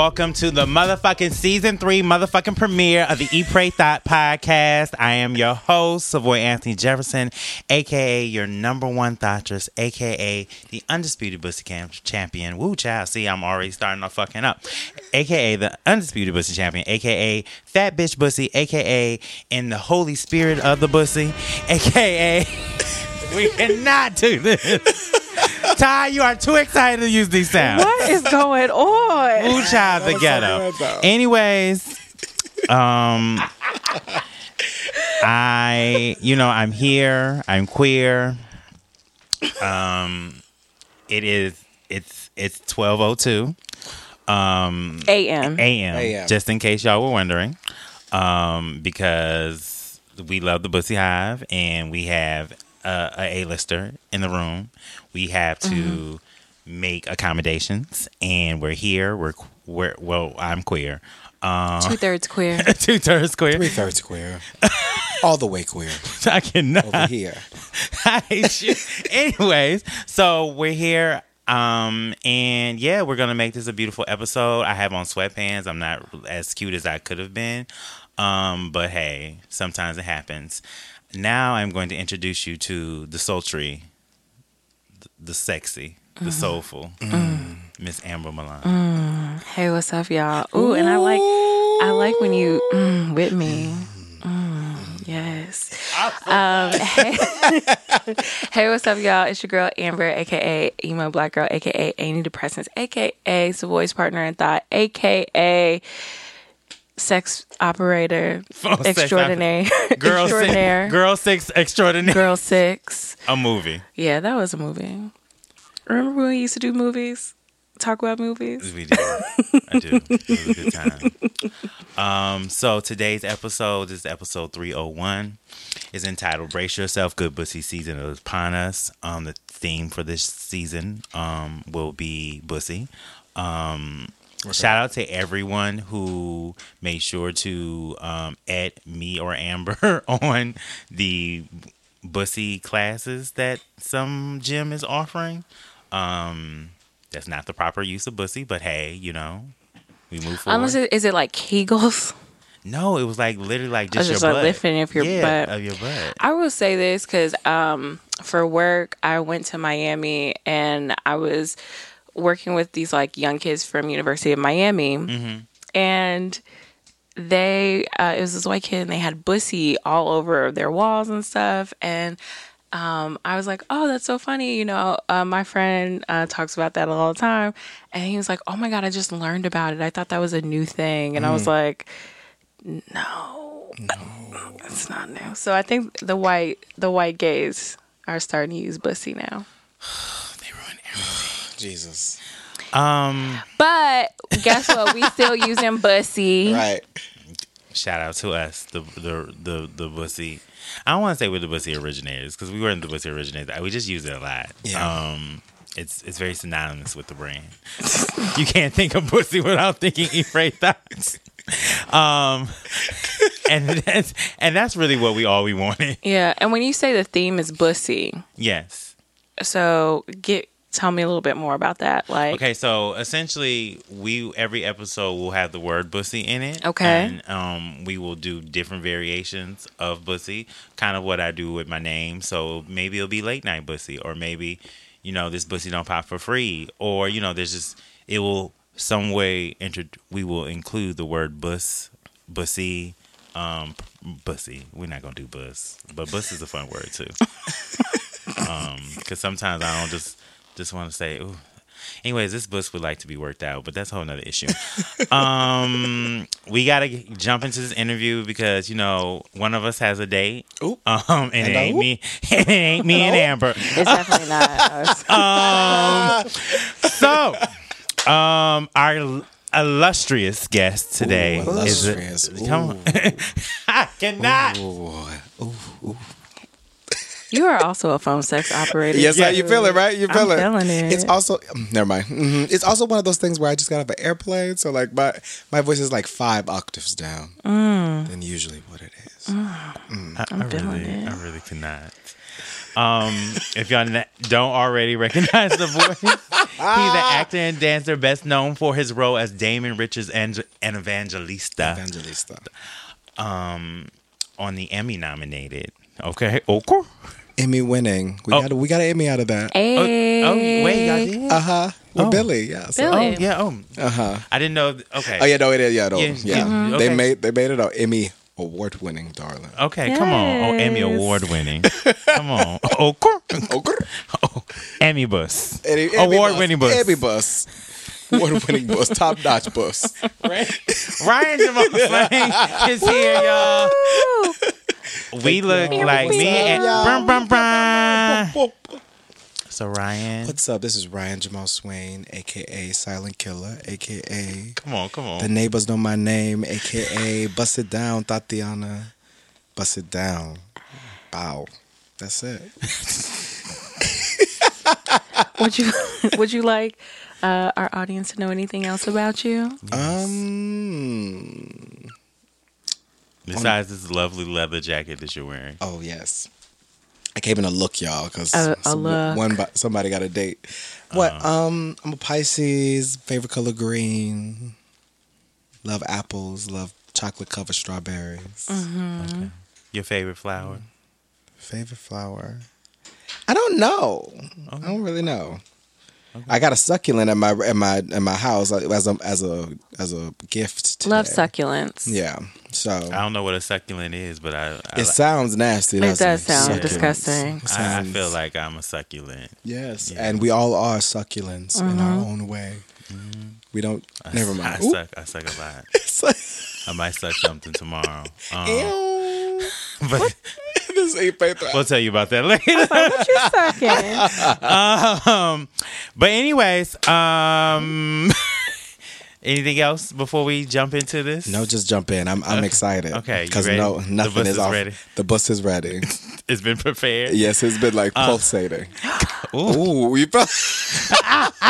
Welcome to the motherfucking season three motherfucking premiere of the Eat Pray Thot podcast. I am your host, Savoy Anthony Jefferson, aka your number one thoughtress, aka the undisputed Bussy Camp champion. Woo, child. See, I'm already starting to fucking up. Aka the undisputed Bussy champion, aka Fat Bitch Bussy, aka in the Holy Spirit of the Bussy, aka we cannot do this. Ty, you are too excited to use these sounds. What is going on? Ooh, child, the ghetto. good. Anyways, um, I, you know, I'm here. I'm queer. Um, it is. It's it's twelve oh two. Um, AM. a.m. AM. Just in case y'all were wondering, um, because we love the Bussy Hive and we have a, a A-lister in the room. We have to Mm-hmm. make accommodations, and we're here. We're we're well. I'm queer. Um, Two thirds queer. two thirds queer. Three thirds queer. All the way queer. I cannot. Over here. I hate you. Anyways, so we're here. Um, and yeah, we're gonna make this a beautiful episode. I have on sweatpants. I'm not as cute as I could have been. Um, but hey, sometimes it happens. Now I'm going to introduce you to the sultry, the, the sexy, the soulful Miss Amber Milan. hey, what's up, y'all? Ooh, and I like I like when you mm, with me. Mm, yes. Um, hey, hey, what's up, y'all? It's your girl Amber, aka emo black girl, aka antidepressants, aka Savoy's partner in thought, aka sex operator Oh, sex Girl extraordinaire, six, girl six extraordinaire. girl six. A movie. Yeah, that was a movie. Remember when we used to do movies? Talk about movies? We did. I do. It was a good time. Um, so today's episode is episode 301. is entitled Brace Yourself, Good Bussy Season is upon us. Um, the theme for this season um, will be Bussy. Um, Shout out to everyone who made sure to um, add me or Amber on the Bussy classes that some gym is offering. Um, that's not the proper use of Bussy, but hey, you know, we move forward. Unless it, is it like Kegels? no, it was like literally like just, just your like butt. lifting of your yeah, butt. Of your butt. I will say this because um, for work, I went to Miami and I was working with these like young kids from University of Miami, Mm-hmm. and they uh, it was this white kid and they had bussy all over their walls and stuff and. Um, I was like, oh, that's so funny. You know, uh, my friend uh, talks about that all the time. And he was like, oh my God, I just learned about it. I thought that was a new thing. And I Mm. was like, no, it's not new. So I think the white the white gays are starting to use bussy now. They ruined everything. Jesus. Um, But guess what? We still using bussy. Right. shout out to us, the the the the Bussy. I don't want to say we're the Bussy originators because we weren't the Bussy originators. We just use it a lot. Yeah. Um, it's it's very synonymous with the brand. you can't think of Bussy without thinking Eat Pray Thot. Um, and that's and that's really what we all we wanted. Yeah. And when you say the theme is bussy, Yes. so get tell me a little bit more about that. Like Okay, so essentially, we every episode will have the word "bussy" in it. Okay. and um, we will do different variations of "bussy," kind of what I do with my name. So maybe it'll be late night bussy, or maybe you know this bussy don't pop for free, or you know there's just it will some way inter- we will include the word bus, bussy, um, bussy. We're not gonna do bus, but bus is a fun word too. um, because sometimes I don't just just want to say, ooh. Anyways, this bus would like to be worked out, but that's a whole nother issue. um, we gotta jump into this interview because you know one of us has a date. Ooh. Um, and, it ain't Hello? me. It ain't me and Amber. it's definitely not us. Um, so, um, our illustrious guest today Ooh, is a- come on. I cannot. Ooh. Ooh. Ooh. You are also a phone sex operator. Yes, how you feeling, right? You I'm feeling? feeling it. It's also mm, never mind. hmm It's also one of those things where I just got off an airplane, so like my my voice is like five octaves down than usually what it is. I, I feeling really, it. I really cannot. Um, if y'all ne- don't already recognize the voice, he's the actor and dancer best known for his role as Damon Richards and, and Evangelista Evangelista. on the Emmy nominated. Okay, okay. Emmy winning. We Oh. got we got an Emmy out of that. Hey. Oh, oh, wait, y'all did? Uh huh. With Oh. Billy. Yes. Billy. Oh, yeah. Oh, Uh huh. I didn't know. Okay. Oh yeah, no, it is. Yeah, no, Yeah, yeah. yeah, They okay. made they made it an Emmy award winning, darling. Okay, come on. Oh, Emmy award winning. come on. Oh, cool. Okay. oh, Emmy bus. Emmy- Emmy award winning bus. Emmy bus. Award winning bus. Top notch bus. Ryan Jamaal Swain is here, y'all. We look like me and brum, brum, brum. So Ryan, What's up? This is Ryan Jamaal Swain, aka Silent Killer, aka come on, come on. The. Neighbors Know My Name, aka Bust It Down, Tatiana. Bust It Down. Bow. That's it. Would you Would you like uh, our audience to know anything else about you? Um. Besides this lovely leather jacket that you're wearing. Oh yes. I came in a look, y'all, because A- a look. one somebody got a date. What? Um, I'm a Pisces. Favorite color green. Love apples. Love chocolate covered strawberries. Mm-hmm. Your favorite flower? Favorite flower. I don't know. I don't really know. I got a succulent at my at my at my house as a as a as a gift. Love succulents. Yeah. So I don't know what a succulent is, but I I, it sounds nasty. It doesn't sound Succulents. disgusting. It I, I feel like I'm a succulent. Yes, Yeah. and we all are succulents in our Mm-hmm. own way. We don't. I, never I mind. Ooh. suck. I suck a lot. It's like, I might suck something tomorrow. Um, ew. but this ain't paper. we'll tell you about that later. What you sucking? um, but anyways, um, anything else before we jump into this? No, just jump in. I'm I'm excited. Okay, because no The nothing bus is is off. ready. The bus is ready. it's been prepared. yes, it's been like Uh, pulsating. Ooh. Ooh, you felt.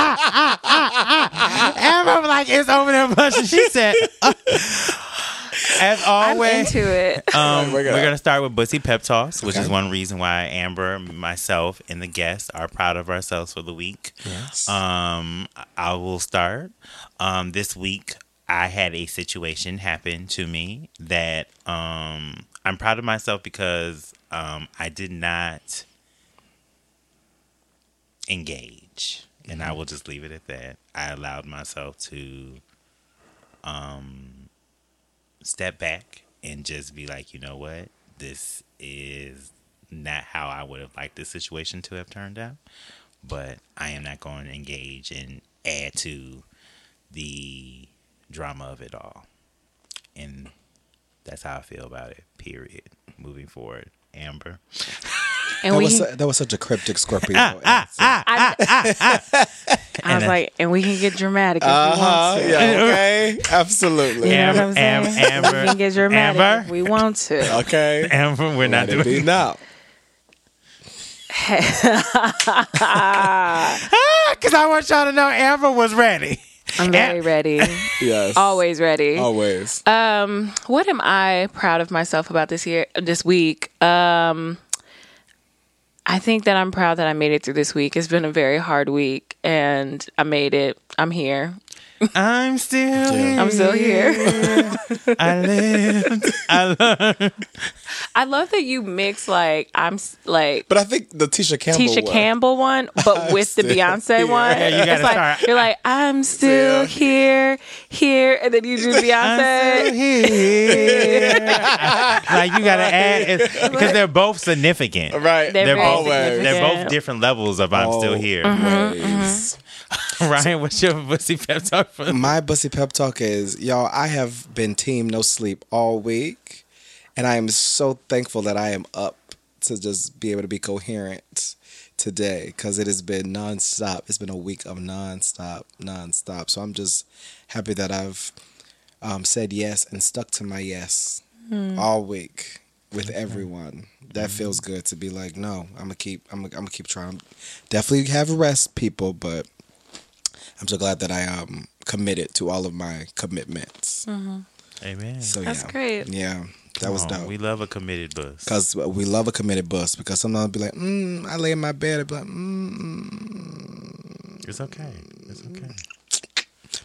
Amber was like, it's over there, but she said, uh, as I'm always. into it. Um, Bring it we're going to start with Bussy Pep Toss, which Okay. is one reason why Amber, myself, and the guests are proud of ourselves for the week. Yes. Um, I will start. Um, this week, I had a situation happen to me that um, I'm proud of myself because um, I did not engage, and I will just leave it at that. I allowed myself to um, step back and just be like, you know what, this is not how I would have liked this situation to have turned out but I am not going to engage and add to the drama of it all. And that's how I feel about it, period. Moving forward. Amber. And that we, was su- that was such a cryptic Scorpio. Ah, I, I was uh, like, and we can get dramatic if Uh we want to. Yeah. Okay. Absolutely. You know what I'm saying? Am- Amber- we can get dramatic Amber? if we want to. Okay. Amber, we're not Let it doing now. Because I want y'all to know Amber was ready. I'm very ready. Yes. Always ready. Always. Um, what am I proud of myself about this year, this week? Um, I think that I'm proud that I made it through this week. It's been a very hard week, and I made it. I'm here. I'm still here. I'm still here. I lived. I learned. I love that you mix like I'm like But I think the Tisha Campbell. Tisha one- Campbell one, but with the Beyonce here. one. Yeah, you gotta it's like, start- You're like, I'm still Still here, here, and then you do I'm still Beyonce. here. like you gotta add because they're both significant. Right. They're They're both Always. they're both different levels of I'm still here. Always. Mm-hmm, mm-hmm. Ryan, what's your pussy pep talk for? My bussy pep talk is, y'all, I have been team no sleep all week. And I am so thankful that I am up to just be able to be coherent today because it has been nonstop. It's been a week of nonstop, nonstop. So I'm just happy that I've um, said yes and stuck to my yes all week with everyone. That feels good to be like, no, I'm gonna keep, I'm I'm gonna keep trying. Definitely have a rest, people, but I'm so glad that I um committed to all of my commitments. Amen. So That's yeah, great. Yeah, That was dope. We love a committed bus. Because we love a committed bus. Because sometimes I'll be like, mm, I lay in my bed. I'd be like, mm. It's okay. It's okay.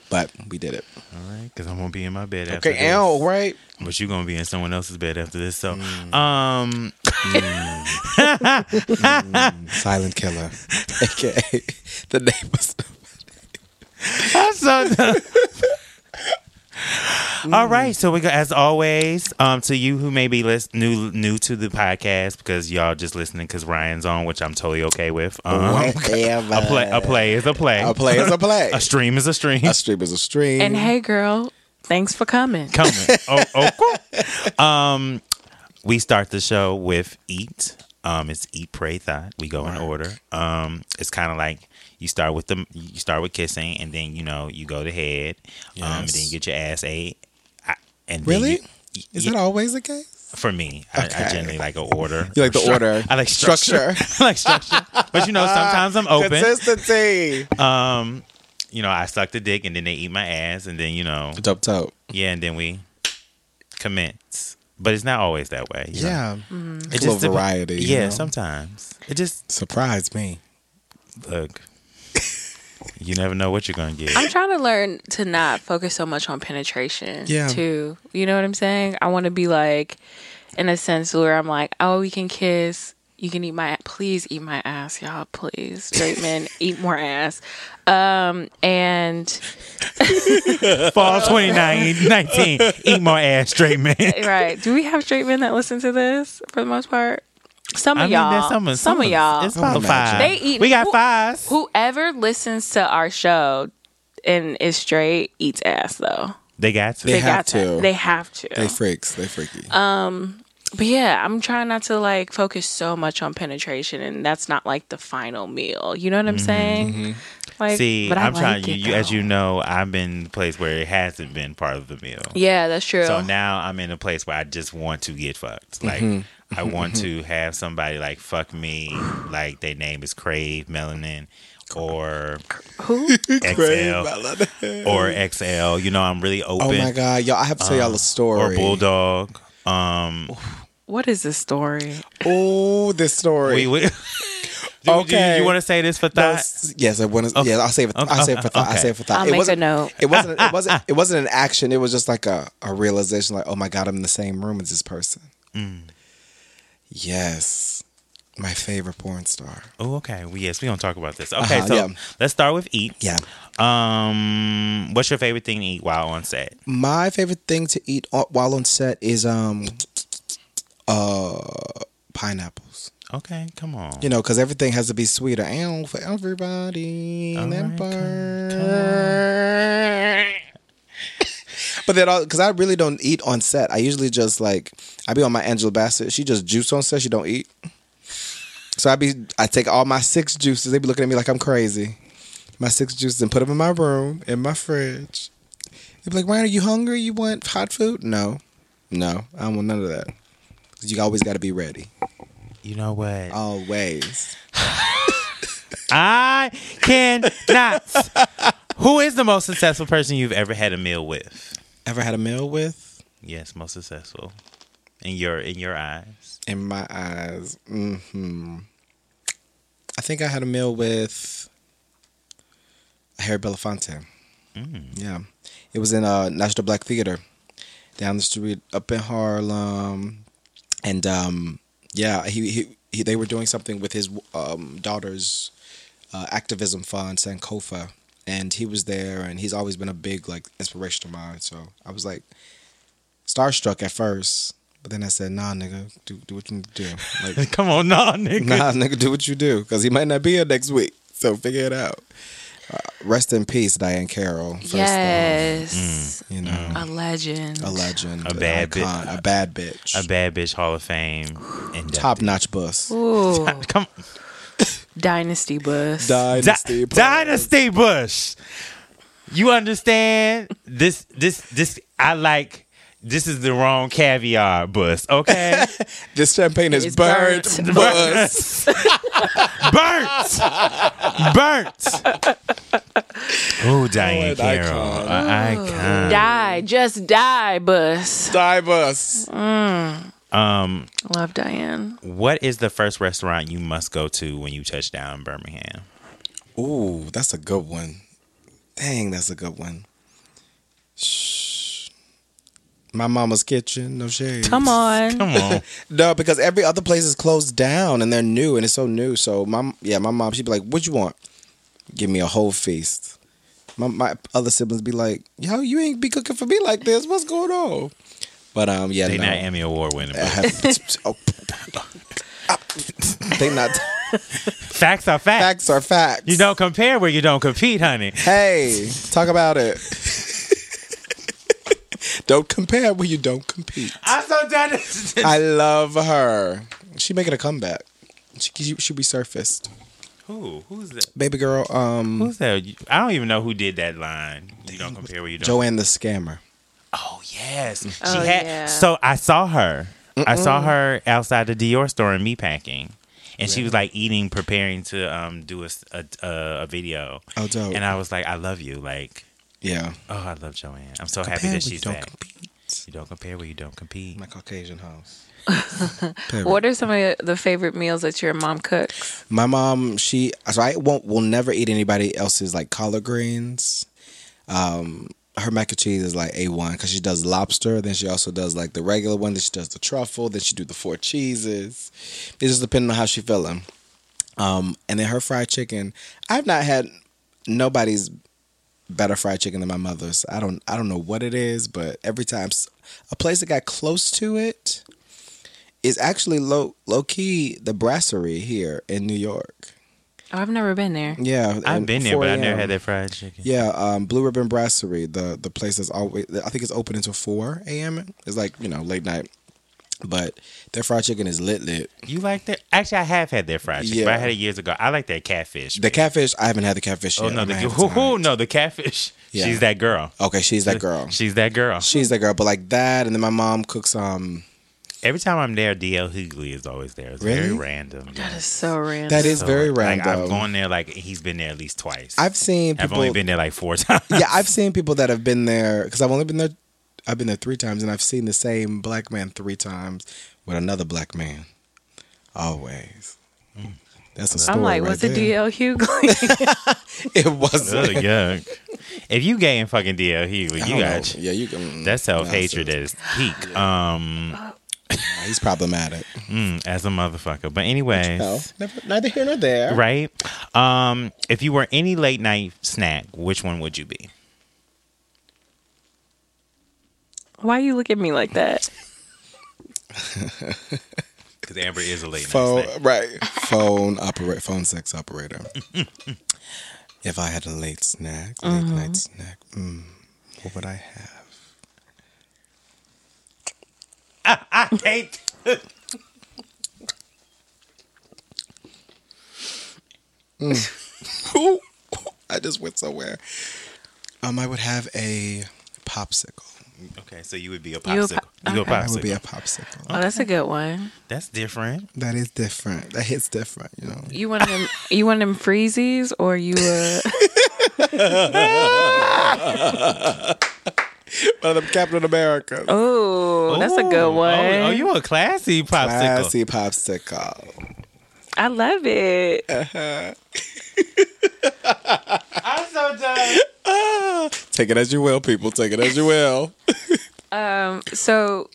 But we did it. All right, because I'm gonna be in my bed. After Okay, this. ow, right? But you're gonna be in someone else's bed after this. So, Mm. um, Silent killer. AKA the neighbors. That's so dumb. All right, so we go as always. Um, to you who may be lis- new new to the podcast because y'all just listening because Ryan's on, which I'm totally okay with. Um, Whatever. a play, a play is a play. A play is a play. A stream is a stream. A stream is a stream. And hey, girl, thanks for coming. Coming. oh, oh, cool. Um, we start the show with eat. Um, it's eat, pray, thought. We go in order. Um, it's kind of like you start with the you start with kissing, and then you know you go to head. Um, and then you get your ass ate. I- And then Really? you- Is that always the case? for me? I, I generally like an order. You like the Stru- order. I like structure. I like structure. But you know, sometimes I'm open. Consistency. Um, you know, I suck the dick, and then they eat my ass, and then you know, dope, dope. yeah, and then we commence. But it's not always that way. you? Yeah. Mm-hmm. It A little dep- variety. you Yeah, know? sometimes it just Surprised me. look. you never know what you're gonna get. I'm trying to learn to not focus so much on penetration. Yeah. Too. You know what I'm saying? I want to be like, in a sense where I'm like, oh, we can kiss. You can eat my. Please eat my ass, y'all. Please, straight men, eat more ass. Um, and Fall 2019, eat more ass, straight man. right, do we have straight men that listen to this for the most part? Some of I mean, y'all. there's some, some, of y'all. It's about five. They eat- We got who- fives. Whoever listens to our show and is straight eats ass though. They got to. They have got to. They have to. They freaks. They freaky. But yeah, I'm trying not to like focus so much on penetration, and that's not like the final meal. You know what I'm mm-hmm, saying? Mm-hmm. Like, See, but I I'm trying. like You, it, you, as you know, I've been in a place where it hasn't been part of the meal. Yeah, that's true. So now I'm in a place where I just want to get fucked. Like mm-hmm. I want to have somebody like fuck me, like their name is Crave Melanin or Who? XL or XL. You know, I'm really open. oh my god, y'all! I have to tell y'all a um, story. Or. Bulldog. Um, What is this story? Oh, this story. we, we, Do- do Okay. you, want to say this for No, thought? s- yes, I want to. Yeah, I'll save it. I'll Okay. save it for thought. I'll save it for thought. I'll it make a wasn't, note. It wasn't. It wasn't. It wasn't an action. It was just like a, a realization. Like, oh my god, I'm in the same room as this person. Mm. Yes, my favorite porn star. Oh, okay. Well, yes, we gonna talk about this. Okay, Uh-huh, so yeah. let's start with eat. Yeah, Um, what's your favorite thing to eat while on set? my favorite thing to eat while on set is um, uh, pineapples. Okay, come on. You know, because everything has to be sweeter. And for everybody, All right, come- burn. But then, because I really don't eat on set. I usually just like I be on my Angela Bassett. She just juice on set. She don't eat. So I be I take all my six juices. They be looking at me like I'm crazy. My six juices and put them in my room in my fridge. They be like, "Ryan, are you hungry? You want hot food?" No, no, I don't want none of that. You always got to be ready. You know what? Always. I cannot. Who is the most successful person you've ever had a meal with? Ever had a meal with? Yes, most successful in your in your eyes. In my eyes. Mm-hmm. I think I had a meal with Harry Belafonte. Mm. Yeah. It was in uh, National Black Theater down the street up in Harlem. And um, yeah, he, he, he they were doing something with his um, daughter's uh, activism fund, Sankofa. And he was there, and he's always been a big like inspiration of mine. So I was like starstruck at first, but then I said, "Nah, nigga, do do what you do. Like, Come on, nah, nigga. nah, nigga, do what you do, because he might not be here next week. So figure it out." Rest in peace, Diahann Carroll. First yes, off, you mm. know, a legend. a legend, A bad bitch, icon, a bad bitch, A bad bitch Hall of Fame. And top notch bus, Ooh, Come dynasty bus. dynasty, Di- Dynasty Bush. You understand? This this this I like this is the wrong caviar bus, okay? This champagne is It's burnt, burnt. bus. Burnt. Burnt. Oh, Diahann an Carroll, icon. an icon. Die, just die, bus. Dive us. Um, Love Diahann. what is the first restaurant you must go to when you touch down in Birmingham? Ooh, that's a good one. Dang, that's a good one. Shh. My mama's kitchen, no shade. Come on. Come on. No, because every other place is closed down and they're new and it's so new. So my yeah, my mom she'd be like, "What you want? Give me a whole feast." My my other siblings be like, "Yo, you ain't be cooking for me like this. What's going on?" But um, yeah, They no. not Emmy Award winning. I but oh, they not Facts are facts. facts are facts. You don't compare where you don't compete, honey. Hey, talk about it. Don't compare when you don't compete. I'm so done. I love her. She making a comeback. She she, she resurfaced. Who? Who's that? Baby girl, um, Who's that? I don't even know who did that line. You don't compare where you don't. Joanne the scammer. Oh yes, she Oh, had. yeah. So I saw her. I saw her outside the Dior store in Meatpacking, and she was like eating, preparing to um do a, a, a video. Oh, dope. And I was like, I love you. Like, Yeah. oh, I love Joanne. I'm so happy that when she's you don't back. compete. You don't compare where you don't compete. My Caucasian house. What are some of the favorite meals that your mom cooks? My mom, she so I won't will never eat anybody else's like collard greens. Um, her mac and cheese is like a one because she does lobster. Then she also does like the regular one. Then she does the truffle. Then she do the four cheeses. It just depending on how she feeling. Um, and then her fried chicken. I've not had nobody's better fried chicken than my mother's. I don't I don't know what it is, but every time a place that got close to it is actually low low key the brasserie here in New York. Oh, I've never been there. Yeah, I've been there, but I never had that fried chicken. Yeah, um, Blue Ribbon Brasserie, the the place that's always I think it's open until four a.m. It's like you know late night, but their fried chicken is lit lit. You like that? Actually, I have had their fried chicken, but I had it years ago. I like that catfish. The catfish, I haven't had the catfish oh yet. no, the gonna who, to who, try it. no, the catfish. Yeah. She's that girl. Okay, she's that girl. She's that girl. She's that girl. But like that, and then my mom cooks um. Every time I'm there, DL Hughley is always there. It's very random. That is so random. That is So, very like, random. I've gone there like he's been there at least twice. I've seen people, I've only been there like four times. yeah, I've seen people that have been there because I've only been there. I've been there three times, and I've seen the same black man three times with another black man. Always. That's a story. I'm like, right what's a there. DL Hughley? It wasn't. yuck. If you gay and fucking DL Hughley, I you got know. Yeah, you can. that's self hatred at its peak. Um, He's problematic. mm, as a motherfucker. But anyway, No, neither here nor there. right? Um, if you were any late night snack, which one would you be? Why you look at me like that? Because Amber is a late Phone, night snack. right? Phone operate, phone sex operator. if I had a late snack, late Mm-hmm. night snack, mm, what would I have? I hate. Ooh, I just went somewhere. Um, I would have a popsicle. Okay, so you would be a You a popsicle. po- You a okay. I would be a popsicle. Oh, that's a good one. That's different. That is different. That hits different, you know. You want them? You want them freezies or you? Uh, One of them Captain America. oh, that's a good Ooh. one. Oh, oh, you a classy popsicle. Classy popsicle. I love it. I'm so done. Ah, take it as you will, people. Take it as you will. Um, so,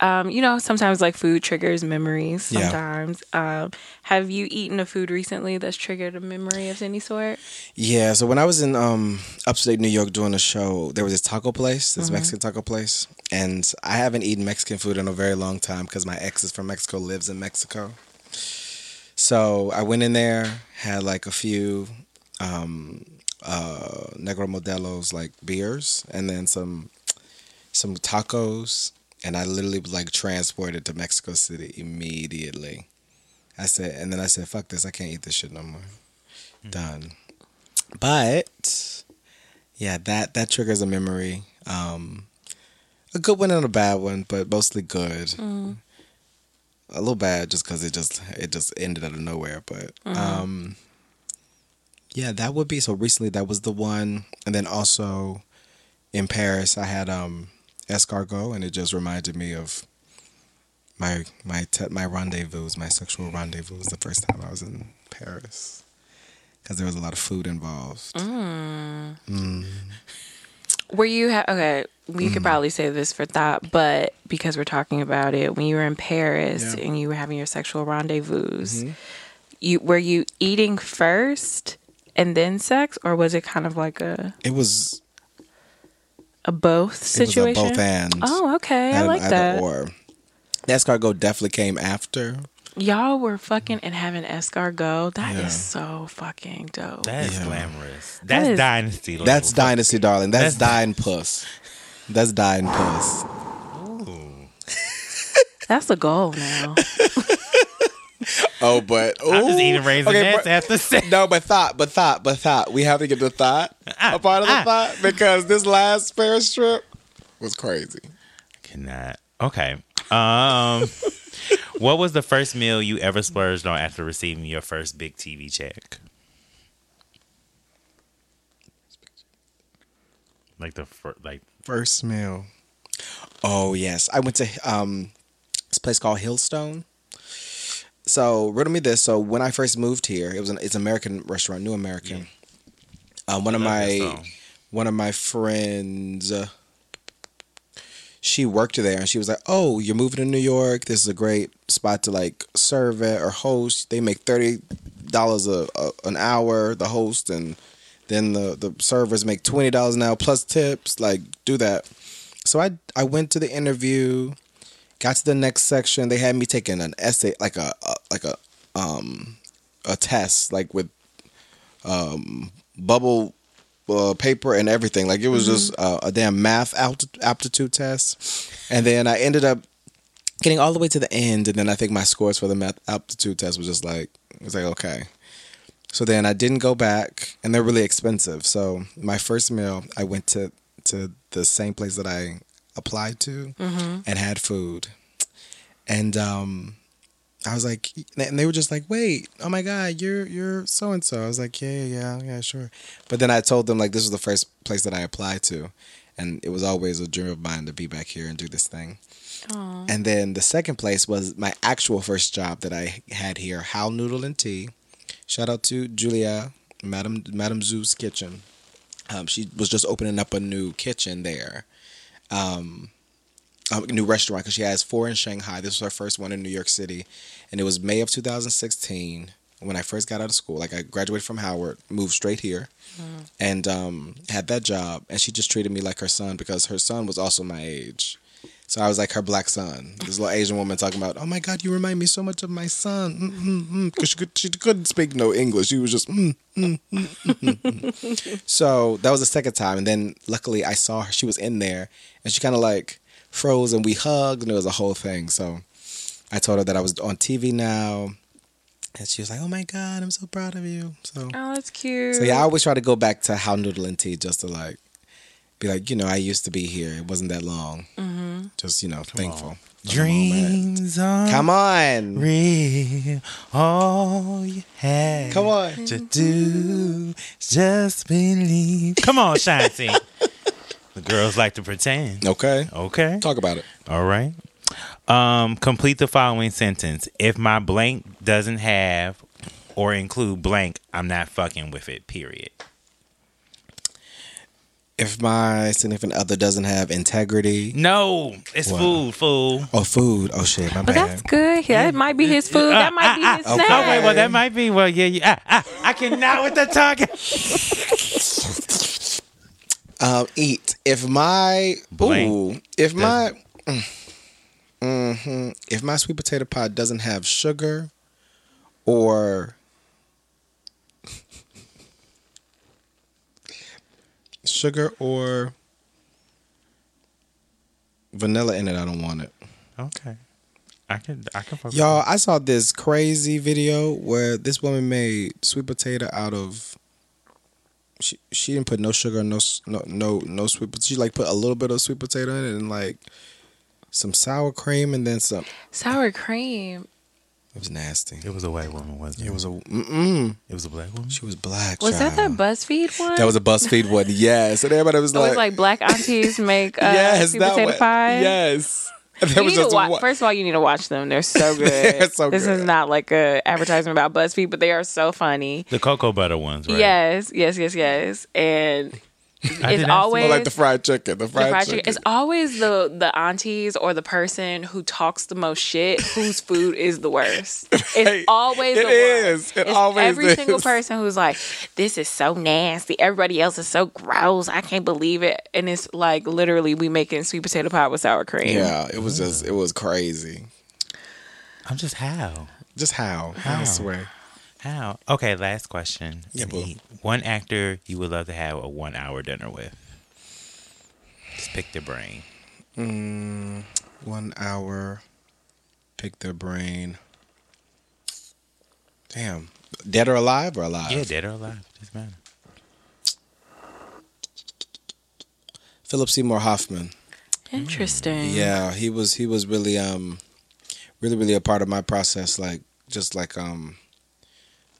um, you know, sometimes like food triggers memories. Yeah. Sometimes, um, have you eaten a food recently that's triggered a memory of any sort? Yeah, so when I was in um, upstate New York doing a show, there was this taco place, this Mexican taco place, and I haven't eaten Mexican food in a very long time because my ex is from Mexico, lives in Mexico. So I went in there, had like a few um, uh, Negro Modelos like beers, and then some some tacos, and I literally was like transported to Mexico City immediately. I said, and then I said, "Fuck this! I can't eat this shit no more." Done. But yeah, that that triggers a memory. Um, a good one and a bad one, but mostly good. A little bad just because it just it just ended out of nowhere. But um, yeah, that would be so. Recently, that was the one, and then also in Paris, I had um escargot, and it just reminded me of my my te- my rendezvous, my sexual rendezvous. The first time I was in Paris, because there was a lot of food involved. Mm. Were you ha- okay? We could probably say this for thought, but because we're talking about it, when you were in Paris Yeah. and you were having your sexual rendezvous, you were you eating first and then sex, or was it kind of like a It was a both it was situation? a both and. Oh, okay, I Either- like that. Or the escargot definitely came after. Y'all were fucking and having escargot. That is Yeah. so fucking dope. That's Yeah. glamorous. That's is- dynasty. Level. That's dynasty, darling. That's, That's- dying puss. That's dying puss. Ooh. That's the goal now. Oh, but I'm just eating raisinets Okay, but- after sex. No, but thought, but thought, but thought. We have to get the thought a part of the ah. thought because this last Paris trip was crazy. Cannot. Okay. Um, what was the first meal you ever splurged on after receiving your first big TV check? Like the fir- like First meal. Oh yes, I went to um this place called Hillstone. So riddle me this. So when I first moved here, it was an it's an American restaurant, New American. Um, one of my one of my friends. Uh, she worked there and she was like, "Oh, you're moving to New York. This is a great spot to like serve at or host. They make thirty dollars a, a an hour. The host and then the the servers make twenty dollars an hour plus tips. Like, do that." So I I went to the interview, got to the next section. They had me taking an essay, like a, a like a um a test, like with um bubble uh, paper and everything. Like it was just uh, a damn math aptitude test. And then I ended up getting all the way to the end, and then I think my scores for the math aptitude test was just like it was like okay. So then I didn't go back, and they're really expensive. So my first meal, I went to to the same place that I applied to and had food, and um, I was like, and they were just like, wait, oh my god, you're you're so and so. I was like, yeah, yeah, yeah, yeah, sure. But then I told them like this was the first place that I applied to, and it was always a dream of mine to be back here and do this thing. Aw. And then the second place was my actual first job that I had here, Hao Noodle and Tea. Shout out to Julia, Madam Madam Zhu's Kitchen. Um, she was just opening up a new kitchen there, um, a new restaurant because she has four in Shanghai. This was her first one in New York City, and it was May of 2016 when I first got out of school. Like I graduated from Howard, moved straight here, and um, had that job. And she just treated me like her son because her son was also my age. So I was like her black son. This little Asian woman talking about, "Oh my God, you remind me so much of my son," because mm, she could she couldn't speak no English. She was just. Mm, mm, mm, mm, mm. so that was the second time, and then luckily I saw her. She was in there, and she kind of like froze, and we hugged, and it was a whole thing. So I told her that I was on TV now, and she was like, "Oh my God, I'm so proud of you." So Oh, that's cute. so yeah, I always try to go back to Hao noodle and tea just to like be like, you know, I used to be here. It wasn't that long. Mm-hmm. Just you know, thankful. on. for the moment. Dreams are Come on. real. All you have Come on. to do is just believe. Come on, Shanti. the girls like to pretend. Okay. Okay. Talk about it. All right. Um, complete the following sentence. If my blank doesn't have or include blank, I'm not fucking with it. Period. If my significant other doesn't have integrity No, it's Wow. food, fool. or food, oh shit, my but that's good. Yeah, it might be his food. That might be his okay. snack. Oh wait, well that might be. Well, yeah, yeah. Ah, ah, I cannot with the tongue. Um, eat. If my Blank. ooh, if my mm-hmm, if my sweet potato pie doesn't have sugar or sugar or vanilla in it, I don't want it. Okay, I can. I can. fuck Y'all, I saw this crazy video where this woman made sweet potato out of. She she didn't put no sugar, no no no no sweet. But she like put a little bit of sweet potato in it and like some sour cream and then some. Sour cream. It was nasty. It was a white woman, wasn't it? It was a mm-mm. It was a black woman. She was black. Was that child. that BuzzFeed one? That was a BuzzFeed one. Yes, and everybody was It like, was like black aunties make uh, yes, sweet that potato one. pie. Yes. And there You was need to just wa- one- First of all, you need to watch them. They're so good. They're so this good. is not like a advertisement about BuzzFeed, but they are so funny. the cocoa butter ones, right? Yes, yes, yes, yes. And I it's did not see- always like the fried chicken. The the fried, fried chicken. chicken. It's always the the aunties or the person who talks the most shit whose food is the worst. It's Right. always It the worst. It it's always every single person who's like, "This is so nasty. Everybody else is so gross. I can't believe it." And it's like literally we making sweet potato pie with sour cream. yeah, it was just it was crazy. I'm just how. Just how? How? I swear. How? Okay, last question. Yeah, boo. One actor you would love to have a one hour dinner with. Just pick their brain. Mm, one hour. Pick their brain. Damn. Dead or alive or alive? Yeah, dead or alive. Doesn't matter. Philip Seymour Hoffman. Interesting. Yeah, he was he was really um really really a part of my process like just like um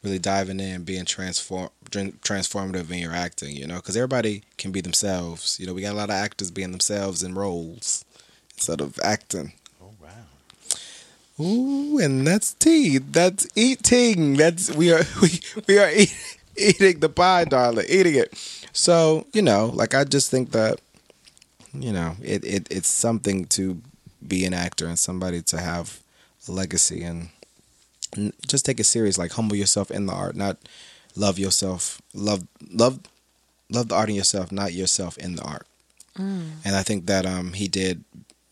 really diving in being transform transformative in your acting, you know, cuz everybody can be themselves. You know, we got a lot of actors being themselves in roles instead of acting. Oh wow. Ooh, and that's tea. That's eating. That's we are we we are eat, eating the pie, darling. Eating it. So you know, like I just think that you know it, it it's something to be an actor and somebody to have a legacy and just take it serious. Like humble yourself in the art, not love yourself. Love love love the art in yourself, not yourself in the art. And I think that um he did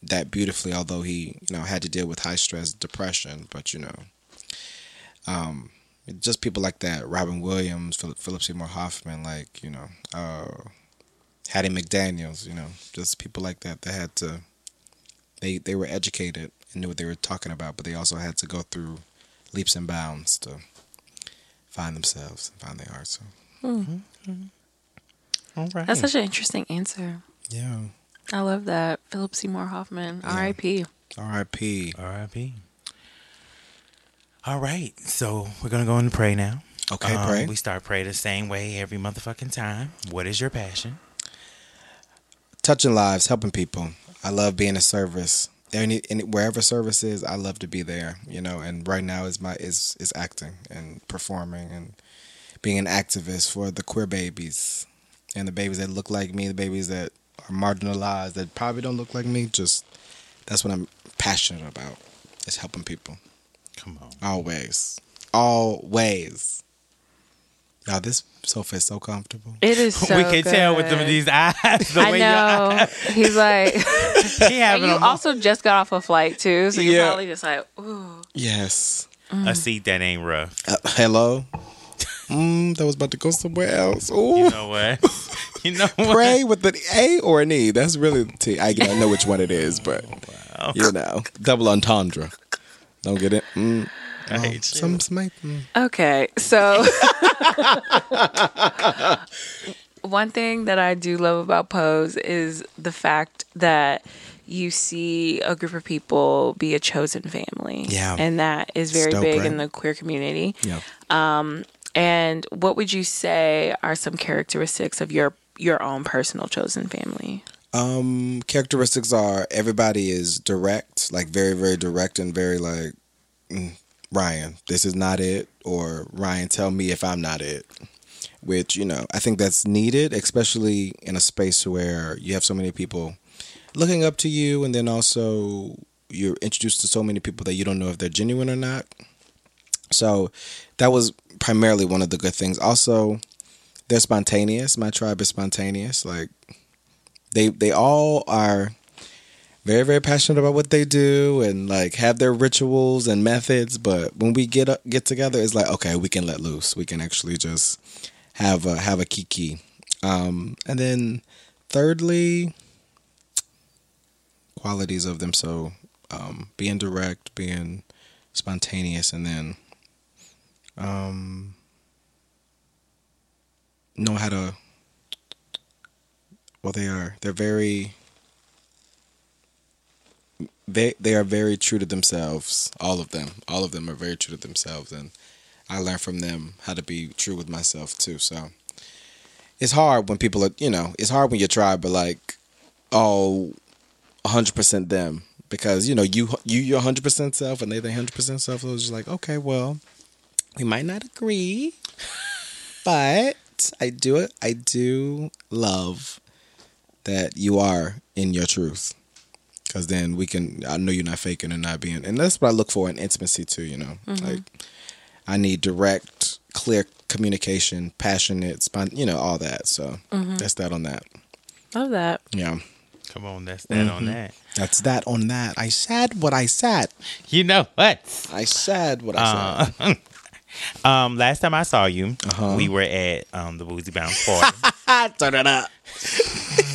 that beautifully, although he you know had to deal with high stress depression. But you know, um, just people like that, Robin Williams, Philip, Philip Seymour Hoffman, like you know, uh, Hattie McDaniel's, you know, just people like that that had to. They they were educated and knew what they were talking about, but they also had to go through leaps and bounds to find themselves and find their art. So hmm. mhm. mm-hmm. All right. That's such an interesting answer. yeah, I love that. Philip Seymour Hoffman, R.I.P. R.I.P. R.I.P. All right, so we're gonna go into pray now. Okay, Um, pray. We start pray the same way every motherfucking time. What is your passion? touching lives, helping people. I love being a service. Any, any wherever service is, I love to be there. You know, and right now is my is is acting and performing and being an activist for the queer babies and the babies that look like me, the babies that are marginalized that probably don't look like me. Just that's what I'm passionate about. Is helping people Come on. always, always. Y'all, this sofa is so comfortable. It is so we can tell with good. some of these eyes. The I way know. eyes- He's like, He and having you a, also just got off a flight too, so you're Yeah. probably just like, ooh. Yes. a seat that ain't rough. Uh, hello. Mm, that was about to go somewhere else. Ooh. You know what? you know what? Pray with an A or an E. That's really the T. I, I know which one it is, but Wow. you know, double entendre. Don't get it. Mm. I hate you. some, some might- mm. Okay, so one thing that I do love about Pose is the fact that you see a group of people be a chosen family. Yeah. And that is very It's dope, big right? in the queer community. Yeah. Um, And what would you say are some characteristics of your your own personal chosen family? Um, characteristics are everybody is direct, like very, very direct and very like, mm, Ryan, this is not it, or Ryan, tell me if I'm not it. Which you know, I think that's needed, especially in a space where you have so many people looking up to you, and then also you're introduced to so many people that you don't know if they're genuine or not. So that was primarily one of the good things. Also, they're spontaneous. My tribe is spontaneous. Like they they all are very very passionate about what they do and like have their rituals and methods. But when we get up, get together, it's like okay, we can let loose. We can actually just have a have a kiki. Um, and then thirdly, qualities of them. So um, being direct, being spontaneous, and then um, know how to. Well, they are. They're very they they are very true to themselves. All of them, all of them are very true to themselves, and I learn from them how to be true with myself too. So it's hard when people are, you know, it's hard when you try, but like, oh, 100% them because you know you you your hundred percent self and they hundred percent self. So just like okay, well, we might not agree, but I do it. I do love that you are in your truth because then we can i know you're not faking and not being and that's what i look for in intimacy too you know like i need direct clear communication passionate spon- you know all that so that's that on that Love that. yeah Come on, that's that on that. that's that on that i said what i said You know what? i said what i said Um, last time I saw you, Uh-huh. we were at um the Boozy Bounce party. turn it up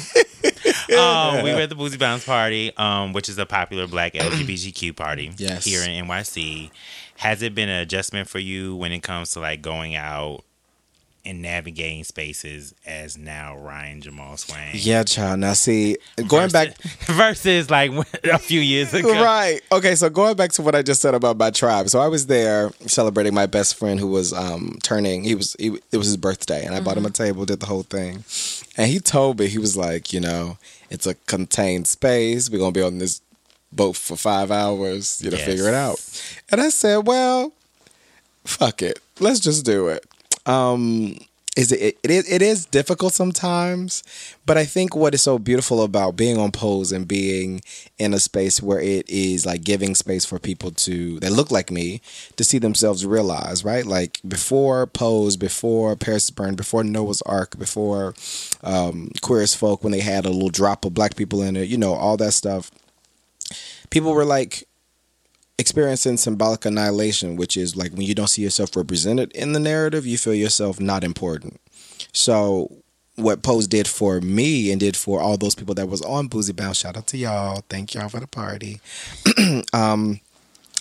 um, we were at the Boozy Bounce party, um, which is a popular Black LGBTQ party Yes. here in NYC. Has it been an adjustment for you when it comes to like going out and navigating spaces as now Ryan Jamaal Swain? yeah child now see going back versus like a few years ago. Right. Okay. So going back to what I just said about my tribe. So I was there celebrating my best friend who was um, turning. He was. He, it was his birthday, and I bought him a table, did the whole thing, and he told me he was like, you know, it's a contained space. We're gonna be on this boat for five hours. You know, Yes. figure it out. And I said, well, fuck it. Let's just do it. Um, is it, it is it is difficult sometimes, but I think what is so beautiful about being on pose and being in a space where it is like giving space for people to that look like me to see themselves realize, right? Like before pose, before Paris Burn, before Noah's Arc, before um, Queer as Folk, when they had a little drop of black people in it, you know, all that stuff. People were like experiencing symbolic annihilation, which is like when you don't see yourself represented in the narrative, you feel yourself not important. So what Pose did for me and did for all those people that was on Boozy Bounce, shout out to y'all. Thank y'all for the party. um,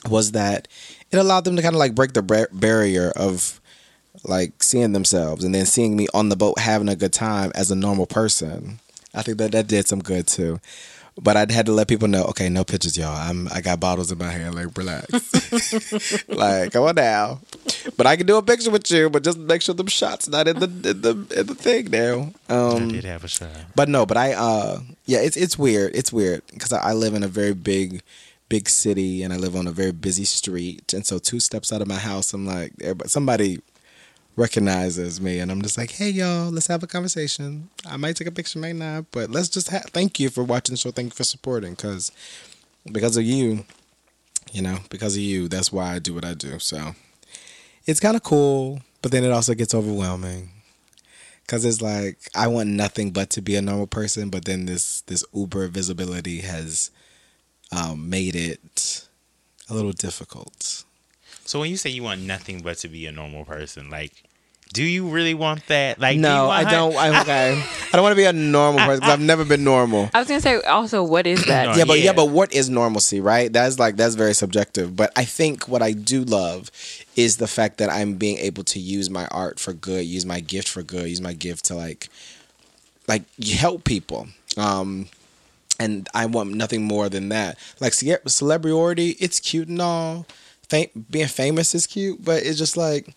was that it allowed them to kind of like break the bar- barrier of like seeing themselves and then seeing me on the boat having a good time as a normal person. I think that that did some good too. But I had to let people know, okay, no pictures, y'all. I'm I got bottles in my hand, like relax, like come on now. But I can do a picture with you, but just make sure them shots not in the in the in the thing now. Um, I did have a shot. but no, but I uh yeah, it's it's weird. It's weird because I, I live in a very big big city and I live on a very busy street, and so two steps out of my house, I'm like, somebody recognizes me, and I'm just like, hey y'all, let's have a conversation. I might take a picture, might not, but let's just ha- thank you for watching the show. Thank you for supporting, because because of you, you know, because of you, that's why I do what I do. So it's kind of cool, but then it also gets overwhelming because it's like I want nothing but to be a normal person, but then this this Uber visibility has um, made it a little difficult. So when you say you want nothing but to be a normal person, like, do you really want that? Like, do you no, want I don't. I, okay, I don't want to be a normal person. 'cause I've never been normal. I was gonna say also, what is that? Yeah, but yeah. yeah. but what is normalcy, right? That's like that's very subjective. But I think what I do love is the fact that I'm being able to use my art for good, use my gift for good, use my gift to like like help people. Um and I want nothing more than that. Like ce- celebrity, it's cute and all. Fam- being famous is cute, but it's just like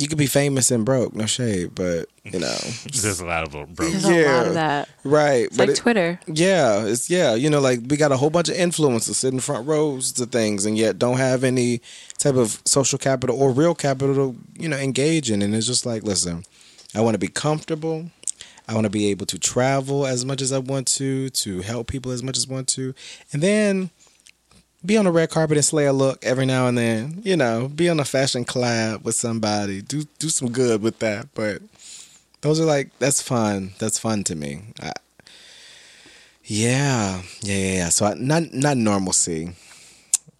you could be famous and broke, no shade, but you know, There's a lot of broke. There's a lot Yeah. of that. right? It's but like it- Twitter. yeah, it's yeah, you know, like we got a whole bunch of influencers sitting front rows to things, and yet don't have any type of social capital or real capital to you know engage in. And it's just like, listen, I want to be comfortable. I want to be able to travel as much as I want to, to help people as much as I want to, and then be on the red carpet and slay a look every now and then. You know, be on a fashion collab with somebody. Do do some good with that. But those are like that's fun. That's fun to me. I, yeah, yeah, yeah. yeah. So I, not not normalcy,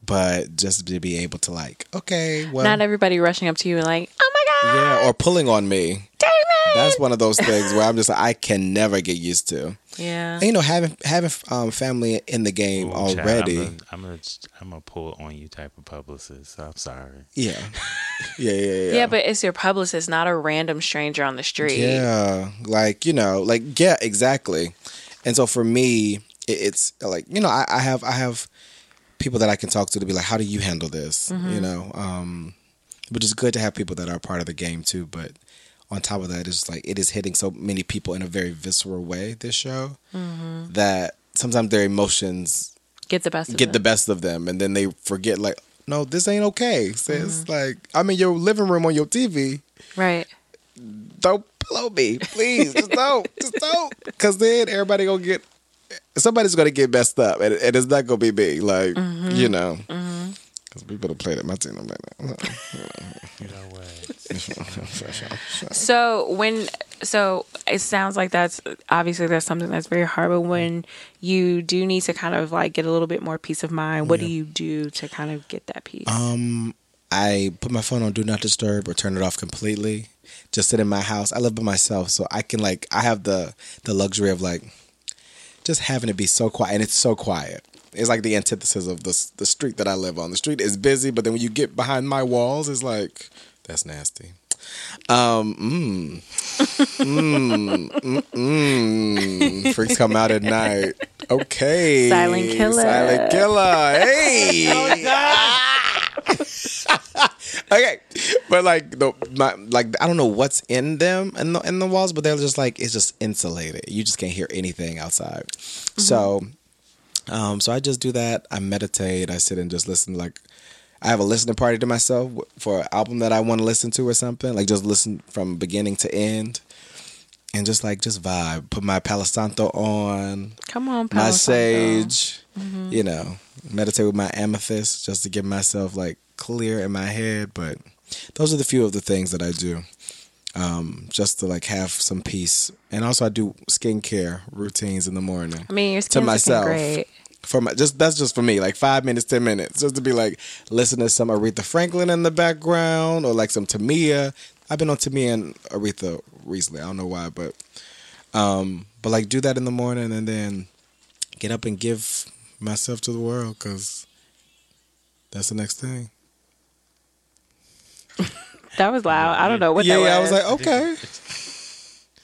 but just to be able to like, okay, well, Not everybody rushing up to you and like, oh my god, yeah, or pulling on me. Damon. That's one of those things where I'm just like, I can never get used to. yeah. And, you know, having having um, family in the game Ooh, child, already. I'm a, I'm a pull on you type of publicist. So I'm sorry. yeah. yeah, yeah, yeah. Yeah, but it's your publicist, not a random stranger on the street. Yeah, like you know, like yeah, exactly. And so for me, it, it's like you know I, I have I have people that I can talk to to be like, how do you handle this? You mm-hmm. know, um, which is good to have people that are part of the game too. But on top of that, it's like it is hitting so many people in a very visceral way. This show mm-hmm. that sometimes their emotions Get the best of get them. the best of them, and then they forget like, no, this ain't okay. Sis, mm-hmm. like I'm in your living room on your TV. Right. Don't blow me, please. Just don't, just don't, because then everybody gonna get somebody's gonna get messed up, and, and it's not gonna be me. Like you know, because people have played at my team. I'm like, You know what? So when so it sounds like that's obviously that's something that's very hard, but when you do need to kind of like get a little bit more peace of mind, what do you do to kind of get that peace? Um, I put my phone on do not disturb or turn it off completely. Just sit in my house. I live by myself, so I can like I have the the luxury of like just having to be so quiet, and it's so quiet. It's like the antithesis of the the street that I live on. The street is busy, but then when you get behind my walls, it's like that's nasty. Um, mm, mm, mm, mm. Freaks come out at night. Okay, Silent killer. Silent killer. Hey. okay, but like the my like I don't know what's in them in the in the walls, but they're just like it's just insulated. You just can't hear anything outside. So, um, so I just do that. I meditate. I sit and just listen. Like I have a listening party to myself for an album that I want to listen to or something. Like just listen from beginning to end. And just like just vibe, put my Palo Santo on, Come on, my Palo Santo. sage, you know, meditate with my amethyst just to get myself like clear in my head. But those are the few of the things that I do, um, just to like have some peace. And also, I do skincare routines in the morning I mean, your to myself. great. For my, just that's just for me, like five minutes, ten minutes, just to be like listen to some Aretha Franklin in the background or like some Tamia. I've been on Tamia and Aretha recently. I don't know why, but um, but like do that in the morning and then get up and give myself to the world because that's the next thing. That was loud. I don't know what yeah, that was. I was like, okay.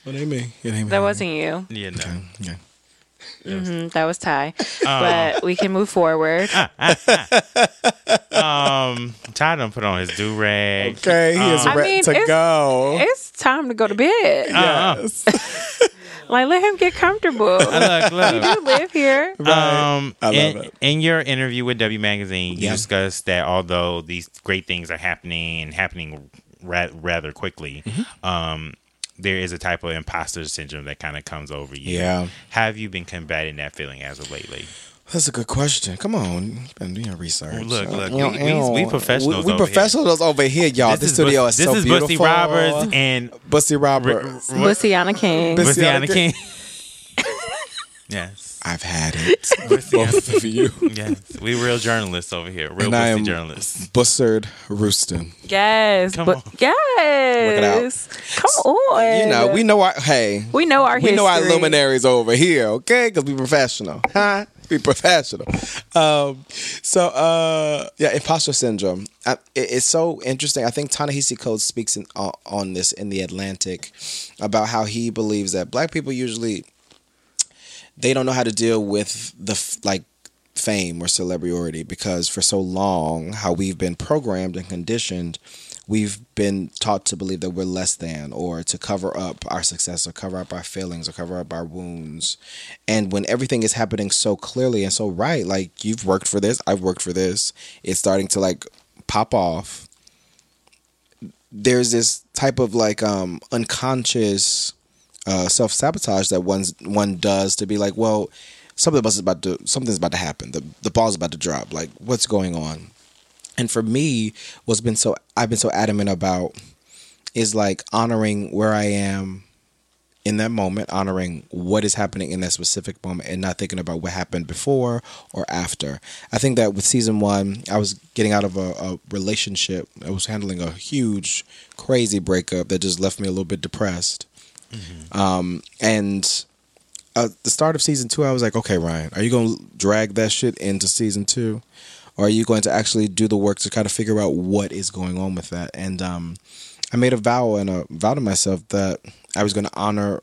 What do you mean? It ain't me. that wasn't you. Yeah, no. Okay, yeah. Mhm, that was Ty. Oh. But we can move forward. Um, Ty done put on his do rag. Okay, he is I ready mean, to it's- go. It's time to go to bed. Uh-uh. yes. Like, let him get comfortable. Look, look. you live here. Um, I love in, it. in your interview with W Magazine, you Yeah. discussed that although these great things are happening and happening ra- rather quickly, Mm-hmm. um, there is a type of imposter syndrome that kind of comes over you. Yeah. Have you been combating that feeling as of lately? That's a good question. Come on, you've been doing your research. Look, look, You know, we- you know, we- we professionals We, we over here. professionals over here, y'all. This, studio Bus- is so this beautiful. Bussy Roberts and Bussy Roberts. Bussiana King. Bus- Bussiana Bussiana King. yes. I've had it. Bussiana- Both of you. yes. We real journalists over here. Real And I am journalists. Bussard Rooston. Yes. Come but on. yes. Come on. You know, we know our hey. we know our we know our history. luminaries over here, okay? Because we professional, huh? We professional. Um, so uh, yeah, imposter syndrome. I, it, it's so interesting. I think Ta-Nehisi Coates speaks in, on, on this in the Atlantic about how he believes that black people usually they don't know how to deal with the like fame or celebrity because for so long how we've been programmed and conditioned we've been taught to believe that we're less than or to cover up our success or cover up our failings or cover up our wounds. And when everything is happening so clearly and so right like you've worked for this i've worked for this it's starting to like pop off. There's this type of like um unconscious uh, self sabotage that one's one does to be like, well, something is about to something's about to happen. The the ball's about to drop. Like, what's going on? And for me, what's been so I've been so adamant about is like honoring where I am in that moment, honoring what is happening in that specific moment, and not thinking about what happened before or after. I think that with season one, I was getting out of a, a relationship. I was handling a huge, crazy breakup that just left me a little bit depressed. Um, and the start of season two, I was like, okay, Ryan, are you going to drag that shit into season two? Or are you going to actually do the work to kind of figure out what is going on with that? And um, I made a vow and a vow to myself that I was going to honor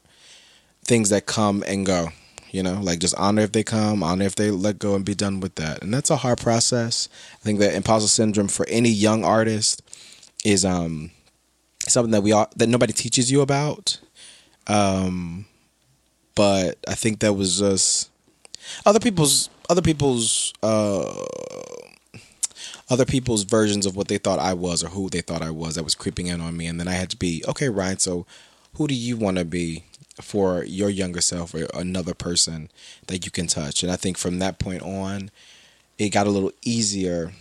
things that come and go. You know, like just honor if they come, honor if they let go, and be done with that. And that's a hard process. I think that imposter syndrome for any young artist is um something that we all that nobody teaches you about. Um, but I think that was just other people's other people's uh other people's versions of what they thought I was or who they thought I was that was creeping in on me. And then I had to be okay Ryan so who do you want to be for your younger self or another person that you can touch? And I think from that point on it got a little easier